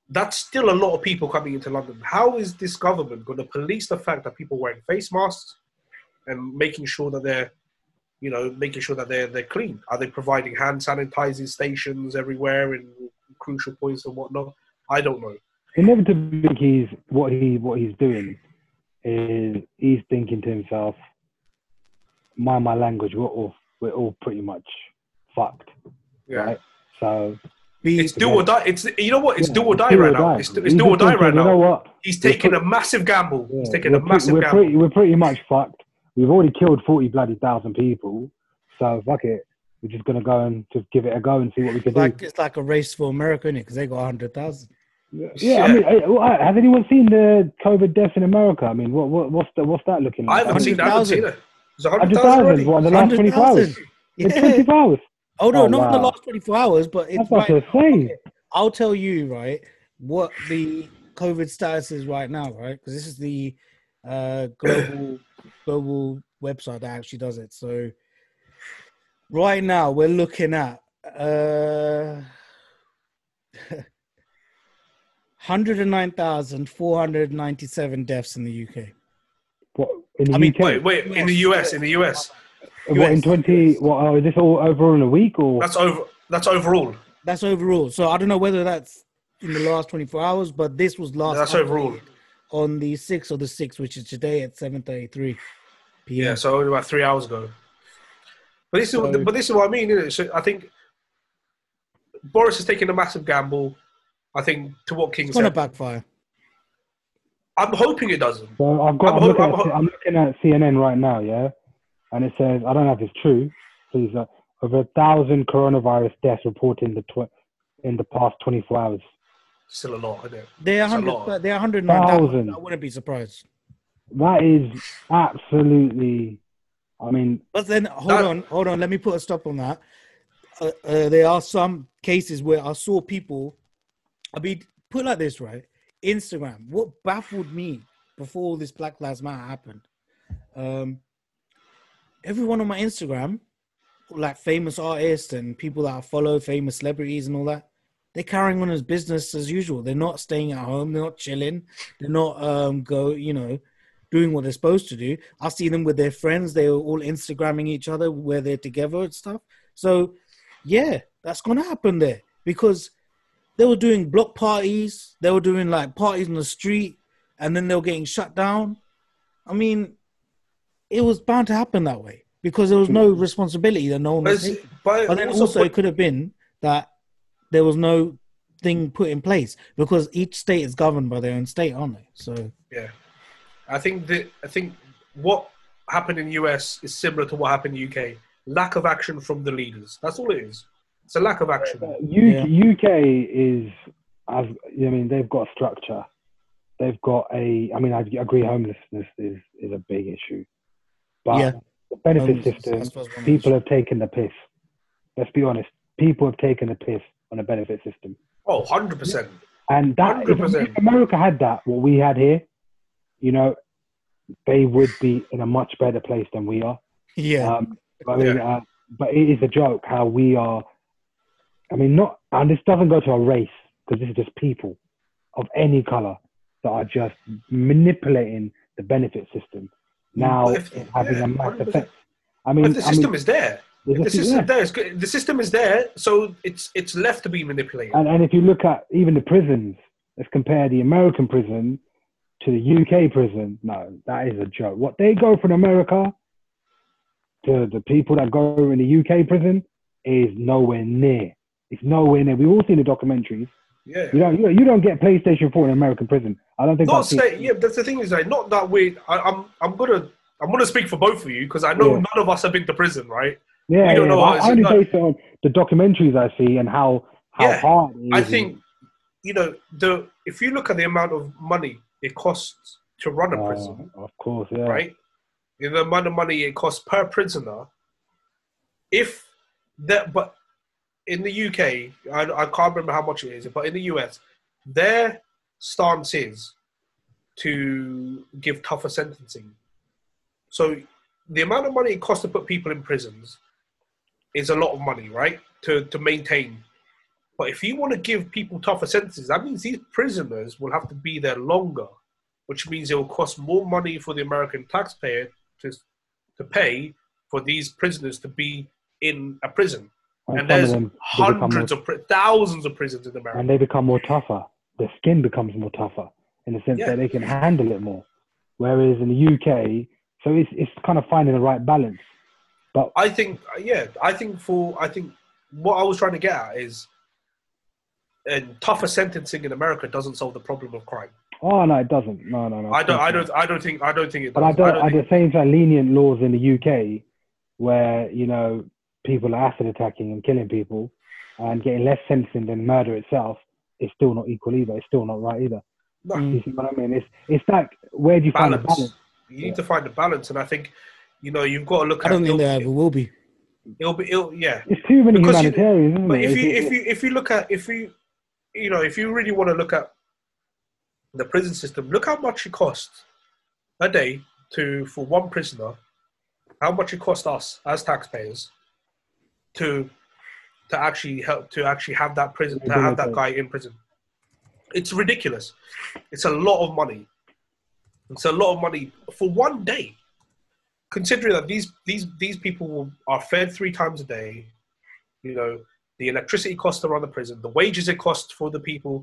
That's still a lot of people coming into London. How is this government going to police the fact that people wearing face masks and making sure that they're you know, making sure that they're they're clean. Are they providing hand sanitizing stations everywhere in crucial points and whatnot? I don't know. inevitably he's what he what he's doing is he's thinking to himself, mind my language, we're all we're all pretty much fucked, Yeah, right? So it's do or die. It's you know what? It's yeah, do or die do or right now. die. It's, it's do or die right You know what? He's taking put- a massive gamble. He's taking a massive we're gamble. pretty we're pretty much fucked. We've already killed forty bloody thousand people, so fuck it. we're just gonna go and just give it a go and see what we can It's like do. it's like a race for America, is Because they got hundred thousand. Yeah, I mean, has anyone seen the COVID deaths in America? I mean, what, what what's the, what's that looking I like? haven't seen. I haven't 100,000. seen it. It's a hundred Hundred thousand already. What in the last twenty four hours? In twenty Yeah. four hours. Oh no, Oh, not in the last twenty four hours, but it's That's what right. I saying. I'll tell you right what the COVID status is right now, right? Because this is the uh, global global website that actually does it. So right now we're looking at uh, 109,497 deaths in the UK. What in the I mean, Wait, wait. In the US, in the US, what in twenty? What oh, is this all overall in a week or? that's over. That's overall. That's overall. So I don't know whether that's in the last 24 hours, but this was last That's overall. updated on the 6th of the 6th, which is today at 7:33 p.m. Yeah, so only about three hours ago. But this is, So- but this is what I mean. Isn't it? So I think Boris is taking a massive gamble. I think to what King It's gonna backfire. I'm hoping it doesn't. So I've got. I'm I'm, ho- looking, I'm at, ho- I'm looking at CNN right now, yeah, and it says I don't know if it's true. Please, uh, over a thousand coronavirus deaths reported in the tw- in the past 24 hours. Still a lot, isn't it? They're 100. lot. They're 109,000. Thousand. I wouldn't be surprised. That is absolutely. I mean, But then hold That- on, hold on. Let me put a stop on that. Uh, uh, there are some cases where I saw people. I mean, put it like this, right? Instagram. What baffled me before all this Black Lives Matter happened, um, everyone on my Instagram, like famous artists and people that I follow, famous celebrities and all that, they're carrying on as business as usual. They're not staying at home. They're not chilling. They're not um go, you know, doing what they're supposed to do. I see them with their friends. They're all Instagramming each other where they're together and stuff. So, yeah, that's gonna happen there because they were doing block parties. They were doing like parties on the street, and then they were getting shut down. I mean, it was bound to happen that way because there was no responsibility that no one was taking. but But then also, also, it could have been that there was no thing put in place because each state is governed by their own state, aren't they? So yeah, I think that I think what happened in US is similar to what happened in UK. Lack of action from the leaders. That's all it is. It's a lack of action. Uh, U- Yeah. UK is, as I mean, they've got a structure. They've got a. I mean, I agree, homelessness is is a big issue, but Yeah. the benefit system, I suppose one of the people have taken the piss. Let's be honest. People have taken the piss on a benefit system. Oh, 100 percent. And that, if 100%. if America had that, what we had here, you know, they would be in a much better place than we are. yeah, Um, I mean, uh, but it is a joke how we are. I mean, not, and this doesn't go to a race because this is just people of any color that are just manipulating the benefit system. Now if- having yeah, a massive 100%. effect. I mean, But the I mean, system is there. The system, there is, good- the system is there, so it's it's left to be manipulated. And, and if you look at even the prisons, let's compare the American prison to the UK prison. No, that is a joke. What they go from America to the people that go in the UK prison is nowhere near. It's nowhere near. We've all seen the documentaries. yeah. You don't, you don't, you don't get PlayStation 4 in American prison. I don't think Not say, yeah. That's the thing is like not that way. I, I'm I'm gonna I'm gonna speak for both of you because I know Yeah. none of us have been to prison, right? Yeah, we don't yeah, know I only based on the documentaries I see and how how Yeah, hard. it I think you know the if you look at the amount of money it costs to run a Uh, prison, of course, yeah. right? You know, the amount of money it costs per prisoner. If that, but in the UK, I, I can't remember how much it is, but in the US, their stance is to give tougher sentencing. So the amount of money it costs to put people in prisons is a lot of money, right? To to maintain. But if you want to give people tougher sentences, that means these prisoners will have to be there longer, which means it will cost more money for the American taxpayer to to pay for these prisoners to be in a prison. And, And there's them, become more hundreds of pri- thousands of prisons in America. and they become more tougher. Their skin becomes more tougher in the sense Yeah. that they can handle it more. Whereas in the UK, so it's it's kind of finding the right balance. But I think, yeah, I think for I think what I was trying to get at is, and tougher sentencing in America doesn't solve the problem of crime. oh no, it doesn't. No, no, no. I don't, I don't. don't, I don't think, I don't think it. Does. But I don't. I At think, the same time, lenient laws in the UK, where you know people are acid attacking and killing people and getting less sentencing than murder itself, is still not equal either. It's still not right either. No. You see what I mean? It's it's like where do you find the balance. balance? You need to find the balance, and I think you know you've got to look I at. don't think there ever will be. it'll be. It'll, yeah, It's too many Because you- humanitarians, isn't but it? if you if you if you look at if you you know if you really want to look at the prison system, look how much it costs a day to for one prisoner. How much it costs us as taxpayers to to actually help to actually have that prison to have that guy in prison. It's ridiculous. It's a lot of money. It's a lot of money for one day. Considering that these these these people are fed three times a day, you know, the electricity costs to run the prison, the wages it costs for the people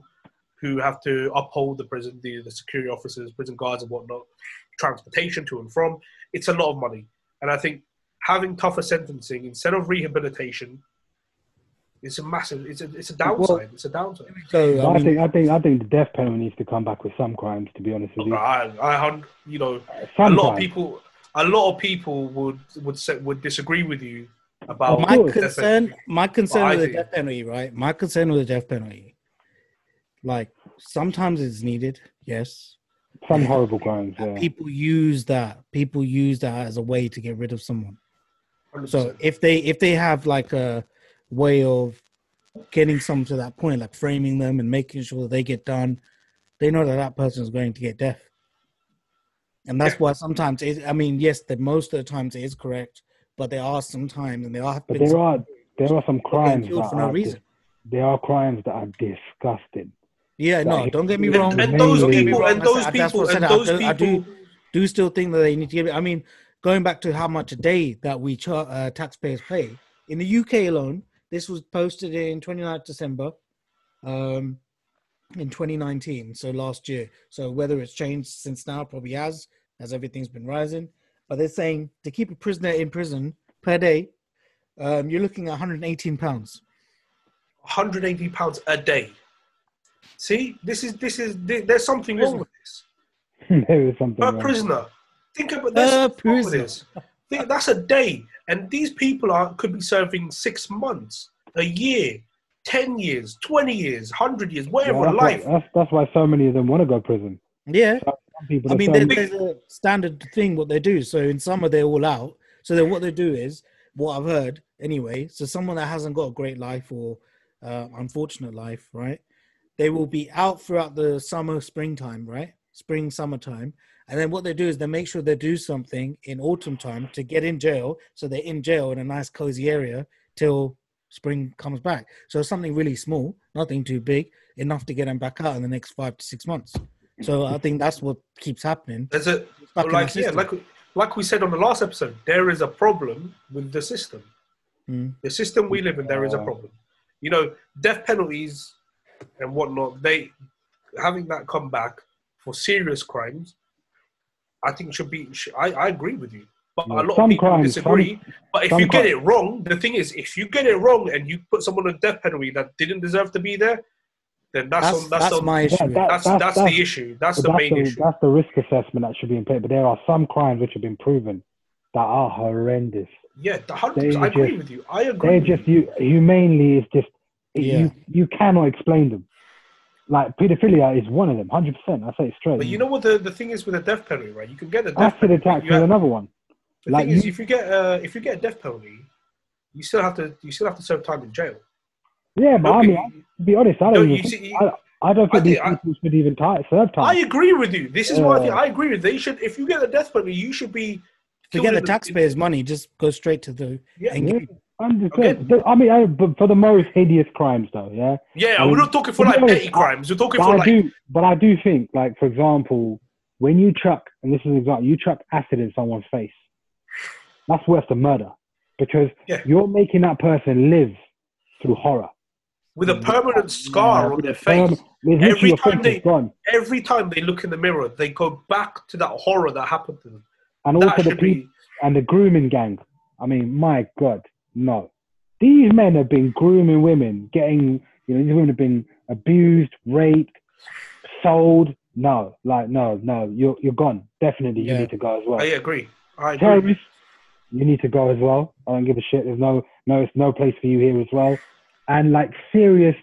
who have to uphold the prison, the, the security officers, prison guards, and whatnot, transportation to and from. It's a lot of money. And I think having tougher sentencing instead of rehabilitation It's a massive, it's a, it's a downside. it's a downside. So I I think I think I think the death penalty needs to come back with some crimes. To be honest with you, I, I, you know, a some lot of people, a lot of people would would say, would disagree with you about Of my course. death concern, my concern with the death penalty, right? My concern with the death penalty, like sometimes it's needed, yes. some horrible crimes. Yeah. People use that. People use that as a way to get rid of someone. 100%. So if they if they have like a way of getting someone to that point, like framing them and making sure that they get done, they know that that person is going to get death. And that's why sometimes it, I mean, yes, that most of the times it is correct, but there are some times and there are But been there are there are some crimes that for no are reason. dis- there are crimes that are disgusting. Yeah, no, Like, don't get me wrong. and those Don't get me people, wrong, and those said- people, and said, I those do- I do- people. do still think that they need to give it. I mean, going back to how much a day that we char- uh, taxpayers pay in the UK alone, this was posted in 29th December, um, in 2019, so last year. So whether it's changed since now, probably has, as everything's been rising. But they're saying to keep a prisoner in prison per day, um, you're looking at 118 pounds. 180 pounds a day. See, this is this is there's something wrong with this. there is something. Per wrong. prisoner. Think about this. Per prisoner. this. Think, that's a day, and these people are could be serving six months, a year, ten years, twenty years, hundred years, Yeah, whatever that's, life. why, that's, that's why so many of them want to go to prison. Yeah. Some people I mean, so there, big- there's a standard thing what they do. So in summer they're all out. So then what they do is what I've heard anyway. So someone that hasn't got a great life or uh, unfortunate life, right? They will be out throughout the summer, springtime, right? Spring, summertime, and then what they do is they make sure they do something in autumn time to get in jail. So they're in jail in a nice cozy area till spring comes back. So something really small, nothing too big, enough to get them back out in the next five to six months. So I think that's what keeps happening. There's a like yeah, like like we said on the last episode, there is a problem with the system. Mm. The system we live in, there is a problem. You know, death penalties and whatnot. They having that come back for serious crimes, I think should be. I I agree with you, but Yeah, a lot some of people crimes, disagree. but if you get cri- it wrong, the thing is, if you get it wrong and you put someone on death penalty that didn't deserve to be there, then that's That's on, that's, that's, on, my issue. Yeah, that- that's, that's- that's, that's- the issue. That's the that's main the, issue. that's the risk assessment that should be in place. But there are some crimes which have been proven that are horrendous. Yeah, the hundred. I agree just- with you. I agree. They're with just you. you humanely is just Yeah. you you cannot explain them. Like pedophilia is one of them, hundred percent. I say it straight. But you know what the, the thing is with a death penalty, right? You can get a death acid penalty. attack you is have- another one. The like thing is, you- if you get uh, if you get a death penalty, you still have to you still have to serve time in jail. Yeah, but I Nobody- mean, to be honest, I don't. you even see, think, I, I don't think I these think I- people should even ti serve time. I agree with you. This is what I think. I agree with. You. They should. If you get a death penalty, you should be. to get the taxpayers' money. Just go straight to the Yeah, end yeah, game. Okay. I mean, I, but for the most hideous crimes, though, yeah. yeah. I we're not talking for like honest, petty crimes. We're talking But for I like. do, but I do think, like for example, when you chuck, and this is an example, you chuck acid in someone's face, that's worse than murder, because Yeah. you're making that person live through horror. with a permanent scar Yeah, on their Um, face. with literally Every time face they- Every time they look in the mirror, they go back to that horror that happened to them. and That also the should people be. and the grooming gang. I mean, my God, no. These men have been grooming women, getting, you know, these women have been abused, raped, sold. No, like, no, no, you're, you're gone. Definitely, you need to go as well. I agree. I agree. Terrorists, you need to go as well. I don't give a shit. There's no, no, it's no place for you here as well. And like serious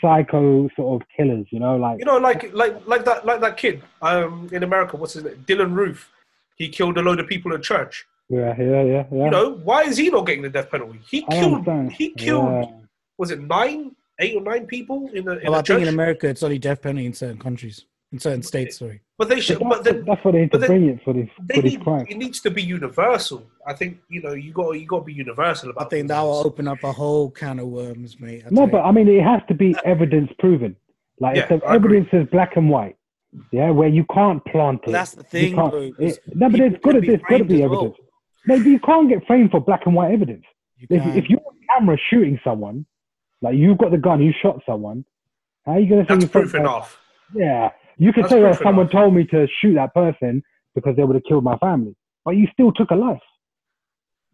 psycho sort of killers, you know, like You know, like like like that like that kid um in America. What's his name? Dylann Roof. He killed a load of people at church. yeah, yeah, yeah, yeah. You know, why is he not getting the death penalty? He I killed. understand. He killed. Yeah. Was it nine, eight or nine people in the in Well, I the think in America it's only death penalty in certain countries, in certain states. Sorry. but they But should. that's, But then that's what they need to but then- bring it for this they for this need, crime. it needs to be universal. I think you know you got you got to be universal about. I about. think that will open up a whole can of worms, mate. I No, but you. I mean, it has to be evidence proven. Like if the I agree. evidence is black and white, yeah, where you can't plant it. That's the thing, can't- it- no, but people there's got to there's got to be as well. evidence. No, you can't get framed for black and white evidence. You If, can. if you're on camera shooting someone, like you've got the gun, you shot someone, how are you going to say That's you shot proof someone? enough. Yeah, you could That's say, oh, someone enough. told me to shoot that person because they would have killed my family, but you still took a life.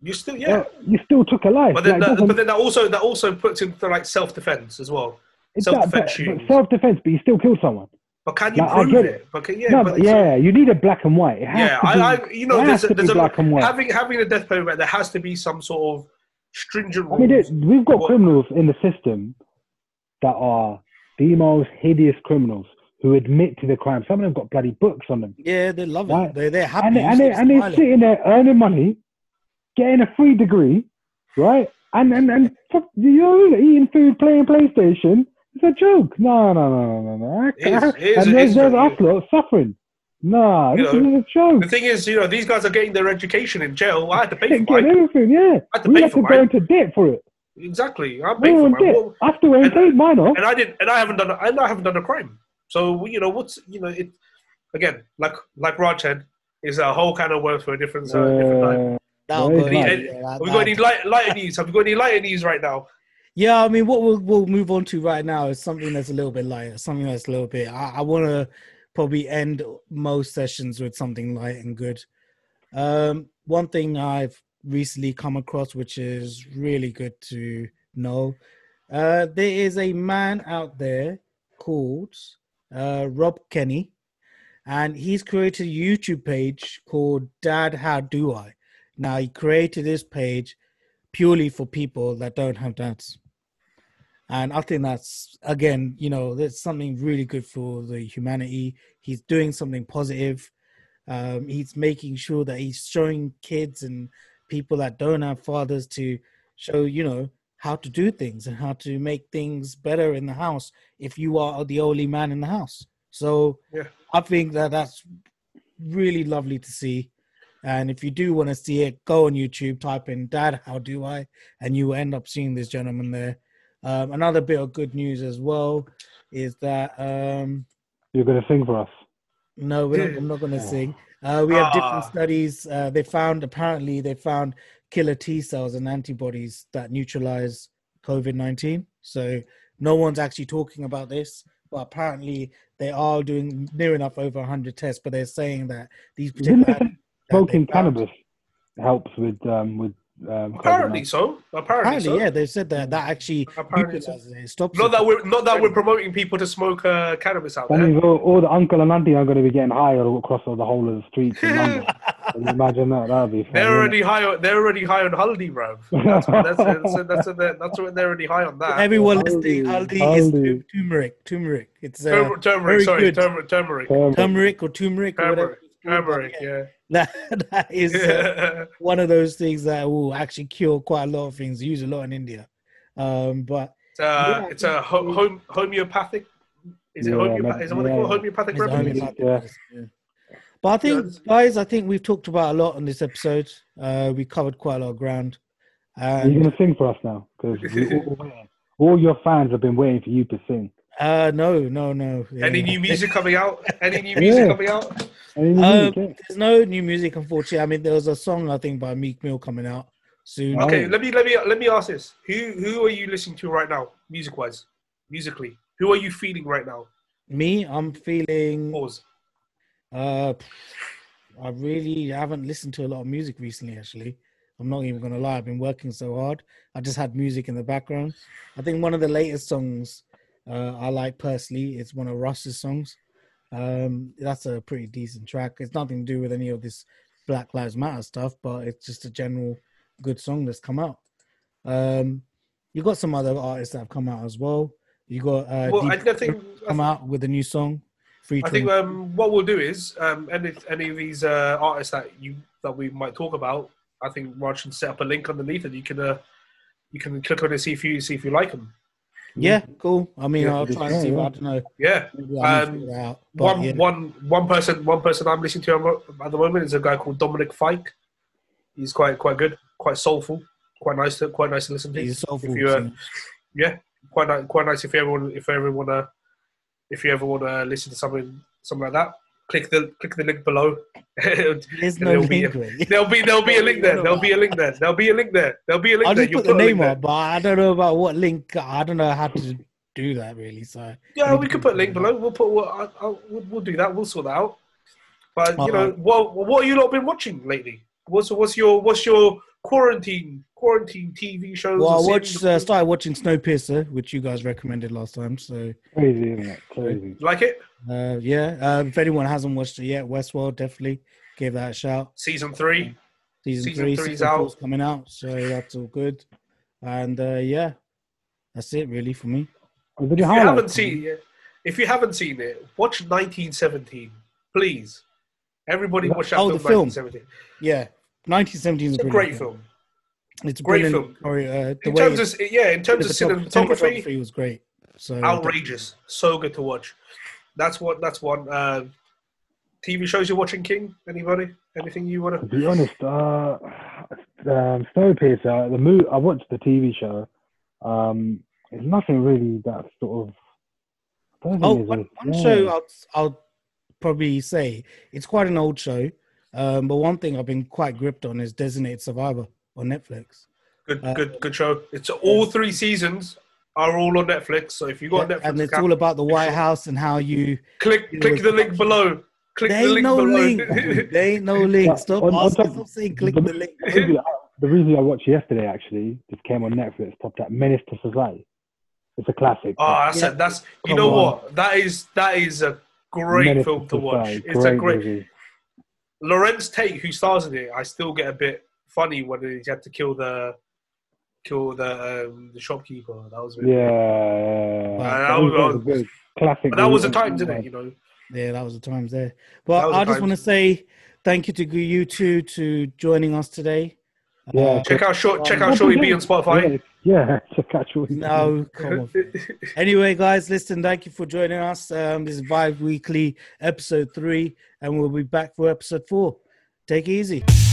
You still yeah. Well, you still took a life. But then, Like, that, but then that also that also puts into like self defense as well. self-defense that- but- shootings. but self-defense, but you still killed someone. But can you Like, I prove get it? it. But can, yeah, no, but yeah, you need a black and white. Yeah. be, I, I you know there's a, there's a black and white. having having a death penalty. There has to be some sort of stringent I mean, rules. it, we've got What- criminals in the system that are the most hideous criminals who admit to the crime. Some of them got bloody books on them, yeah, they love it. Right. They they're happy. and they, and, they, and they're sitting there earning money, getting a free degree, right? And and and fuck, you know, eating food, playing PlayStation. It's a joke. No, no, no, no, no, no. It is- it is- and there's, there's very- us lot suffering. Nah, You this know, is a joke. The thing is, you know, these guys are getting their education in jail. I had to pay for mine. everything, yeah. I had to We pay have for to go into debt for it. Exactly, I paid for in mine. debt. What- After we and- paid mine off. and I didn't, and I haven't done, and I haven't done a crime. So you know, what's you know, it again, like like Raj said, is a whole kind of worms for a different, uh, different time. That'll Very go nice. in, yeah, that- Have we got any light, lighter news? Have we got any lighter news right now? Yeah, I mean, what we'll we'll move on to right now is something that's a little bit lighter, something that's a little bit. I, I want to probably end most sessions with something light and good. Um, one thing I've recently come across, which is really good to know, uh, there is a man out there called uh, Rob Kenney, and he's created a YouTube page called Dad How Do I. Now he created this page purely for people that don't have dads. And I think that's again, you know, that's something really good for the humanity. He's doing something positive. Um, he's making sure that he's showing kids and people that don't have fathers to show, you know, how to do things and how to make things better in the house if you are the only man in the house. So Yeah. I think that that's really lovely to see. And if you do want to see it, go on YouTube, type in "Dad, how do I?" and you will end up seeing this gentleman there. Um, another bit of good news as well is that um, you're going to sing for us. no, we're not, I'm not going to sing. Uh, we have different Ah. studies. Uh, they found apparently they found killer T cells and antibodies that neutralize COVID nineteen. So no one's actually talking about this, but apparently they are doing near enough over 100 tests. But they're saying that these particular they say that they Smoking cannabis helps with um, with um, Apparently COVID-19. so. Apparently, Apparently, so. yeah, they said that that actually Apparently so. it. It stops Not it. that we're not that we're promoting people to smoke uh, cannabis out That there. means all, all the uncle and auntie are going to be getting high all across all the whole of the streets in London. Can you imagine that? That would be fun. They're wouldn't already high. On, they're already high on Haldi, bro. That's what, that's, that's, that's, that's, that's what they're already high on that. Everyone listening, Aldi is Haldi. tu- turmeric. Turmeric. It's uh, Turmer- turmeric, very sorry, good. turmeric, turmeric. Turmeric or turmeric or whatever. turmeric, it's turmeric. Yeah. That, that is uh, one of those things that will actually cure quite a lot of things. Use a lot in India. Um, but It's a, Yeah. it's a ho- home, homeopathic. Is it Yeah, homeopathic? Is it what they call homeopathic it's a remedy? homeopathic Yeah. Medicine, yeah. But I think, Yes. guys, I think we've talked about a lot on this episode. Uh, we covered quite a lot of ground. Are you And going to sing for us now? Because all, all your fans have been waiting for you to sing. uh, no, no, no. Any new music coming out? Any new music Yeah. coming out? Any Um, there's no new music, unfortunately. I mean, there was a song I think by Meek Mill coming out soon. Oh. Okay, let me let me let me ask this: Who who are you listening to right now, music wise, musically? Who are you feeling right now? Me, I'm feeling. Pause. Uh, I really haven't listened to a lot of music recently. Actually, I'm not even gonna lie. I've been working so hard. I just had music in the background. I think one of the latest songs uh, I like personally is one of Russ's songs. Um, that's a pretty decent track. It's nothing to do with any of this Black Lives Matter stuff, but it's just a general good song that's come out. Um, you got some other artists that have come out as well. You got uh, Well, I, Deep I think come out with a new song. I think um, what we'll do is um, any any of these uh, artists that you that we might talk about. I think Raj can set up a link underneath, and you can uh, you can click on it see if you see if you like them. yeah, cool. I mean, Yeah, I'll try and see. yeah, I don't know. Yeah, Maybe I need to Um, figure it out. But, one yeah. one one person one person I'm listening to at the moment is a guy called Dominic Fike. He's quite quite good, quite soulful, quite nice to quite nice to listen to. He's soulful if you, uh, yeah, quite nice, quite nice if you ever if you ever want to, if you ever want to listen to something, something like that. Click the click the link below. There's no there'll be link. there'll be there'll be a link there. There'll be a link there. There'll be a link there. There'll be a link I'll there. just put the a link name up, but I don't know about what link. I don't know how to do that really. So Yeah, we could put a link below. We'll put. We'll, I'll, I'll, we'll, we'll do that. We'll sort that out. But you know, uh-huh. what what have you lot been watching lately? What's what's your what's your quarantine quarantine TV shows? well, I watched, uh, started watching Snowpiercer, which you guys recommended last time. So Crazy, isn't it? Crazy. like it? uh, yeah, uh, if anyone hasn't watched it yet, Westworld definitely give that a shout. Season three. Season, Season three, three's season out. four's coming out, so that's all good. And uh, yeah, that's it really for me. Oh, If you haven't seen it, if you haven't seen it, watch 1917, please. Everybody watch that Oh, film, the film. 1917. Yeah, 1917 is a great film. It's a Great film. story, uh, the In way terms it's- of yeah, in terms of the cinematography, cinematography was great. So outrageous, so good to watch. That's what. That's one. Uh, TV shows you're watching, King? Anybody? Anything you want To to? be honest, uh, um, Snowpiercer, the movie, I watched the TV show. Um, it's nothing really that sort of. I don't think Oh, there's one, a- one yeah. show I'll, I'll probably say it's quite an old show, um, but one thing I've been quite gripped on is Designated Survivor on Netflix. Good, Uh, good, good show. It's all three seasons are all on Netflix. So if you got a Yeah, Netflix, and it's account, all about the White. House and how you. click it click the link below. Click There the link no below. link. there ain't no link. Yeah, Stop on- on asking. top- Stop saying click the- the link. The movie, I watched yesterday actually just came on Netflix. Popped up Menace to Society. It's a classic. Oh, that's Yeah. a, that's you Come know on. what? That is that is a great Menace film to watch. Society, It's a great. movie. Larenz Tate, who stars in it, I still get a bit funny when he had to kill the kill the um, the shopkeeper. That was a bit- Yeah, yeah. Wow. That that was- was- was good. classic. But that was the time, didn't it? You know. Yeah, that was the times there. That But I just want to say thank you to you two to joining us today. Yeah. Uh, Check out short. Check out What Shorty B on Spotify. Yeah, yeah. Check out your no, come on. Anyway, guys, listen, thank you for joining us. Um, this is Vibe Weekly, episode three, and we'll be back for episode four. Take it easy.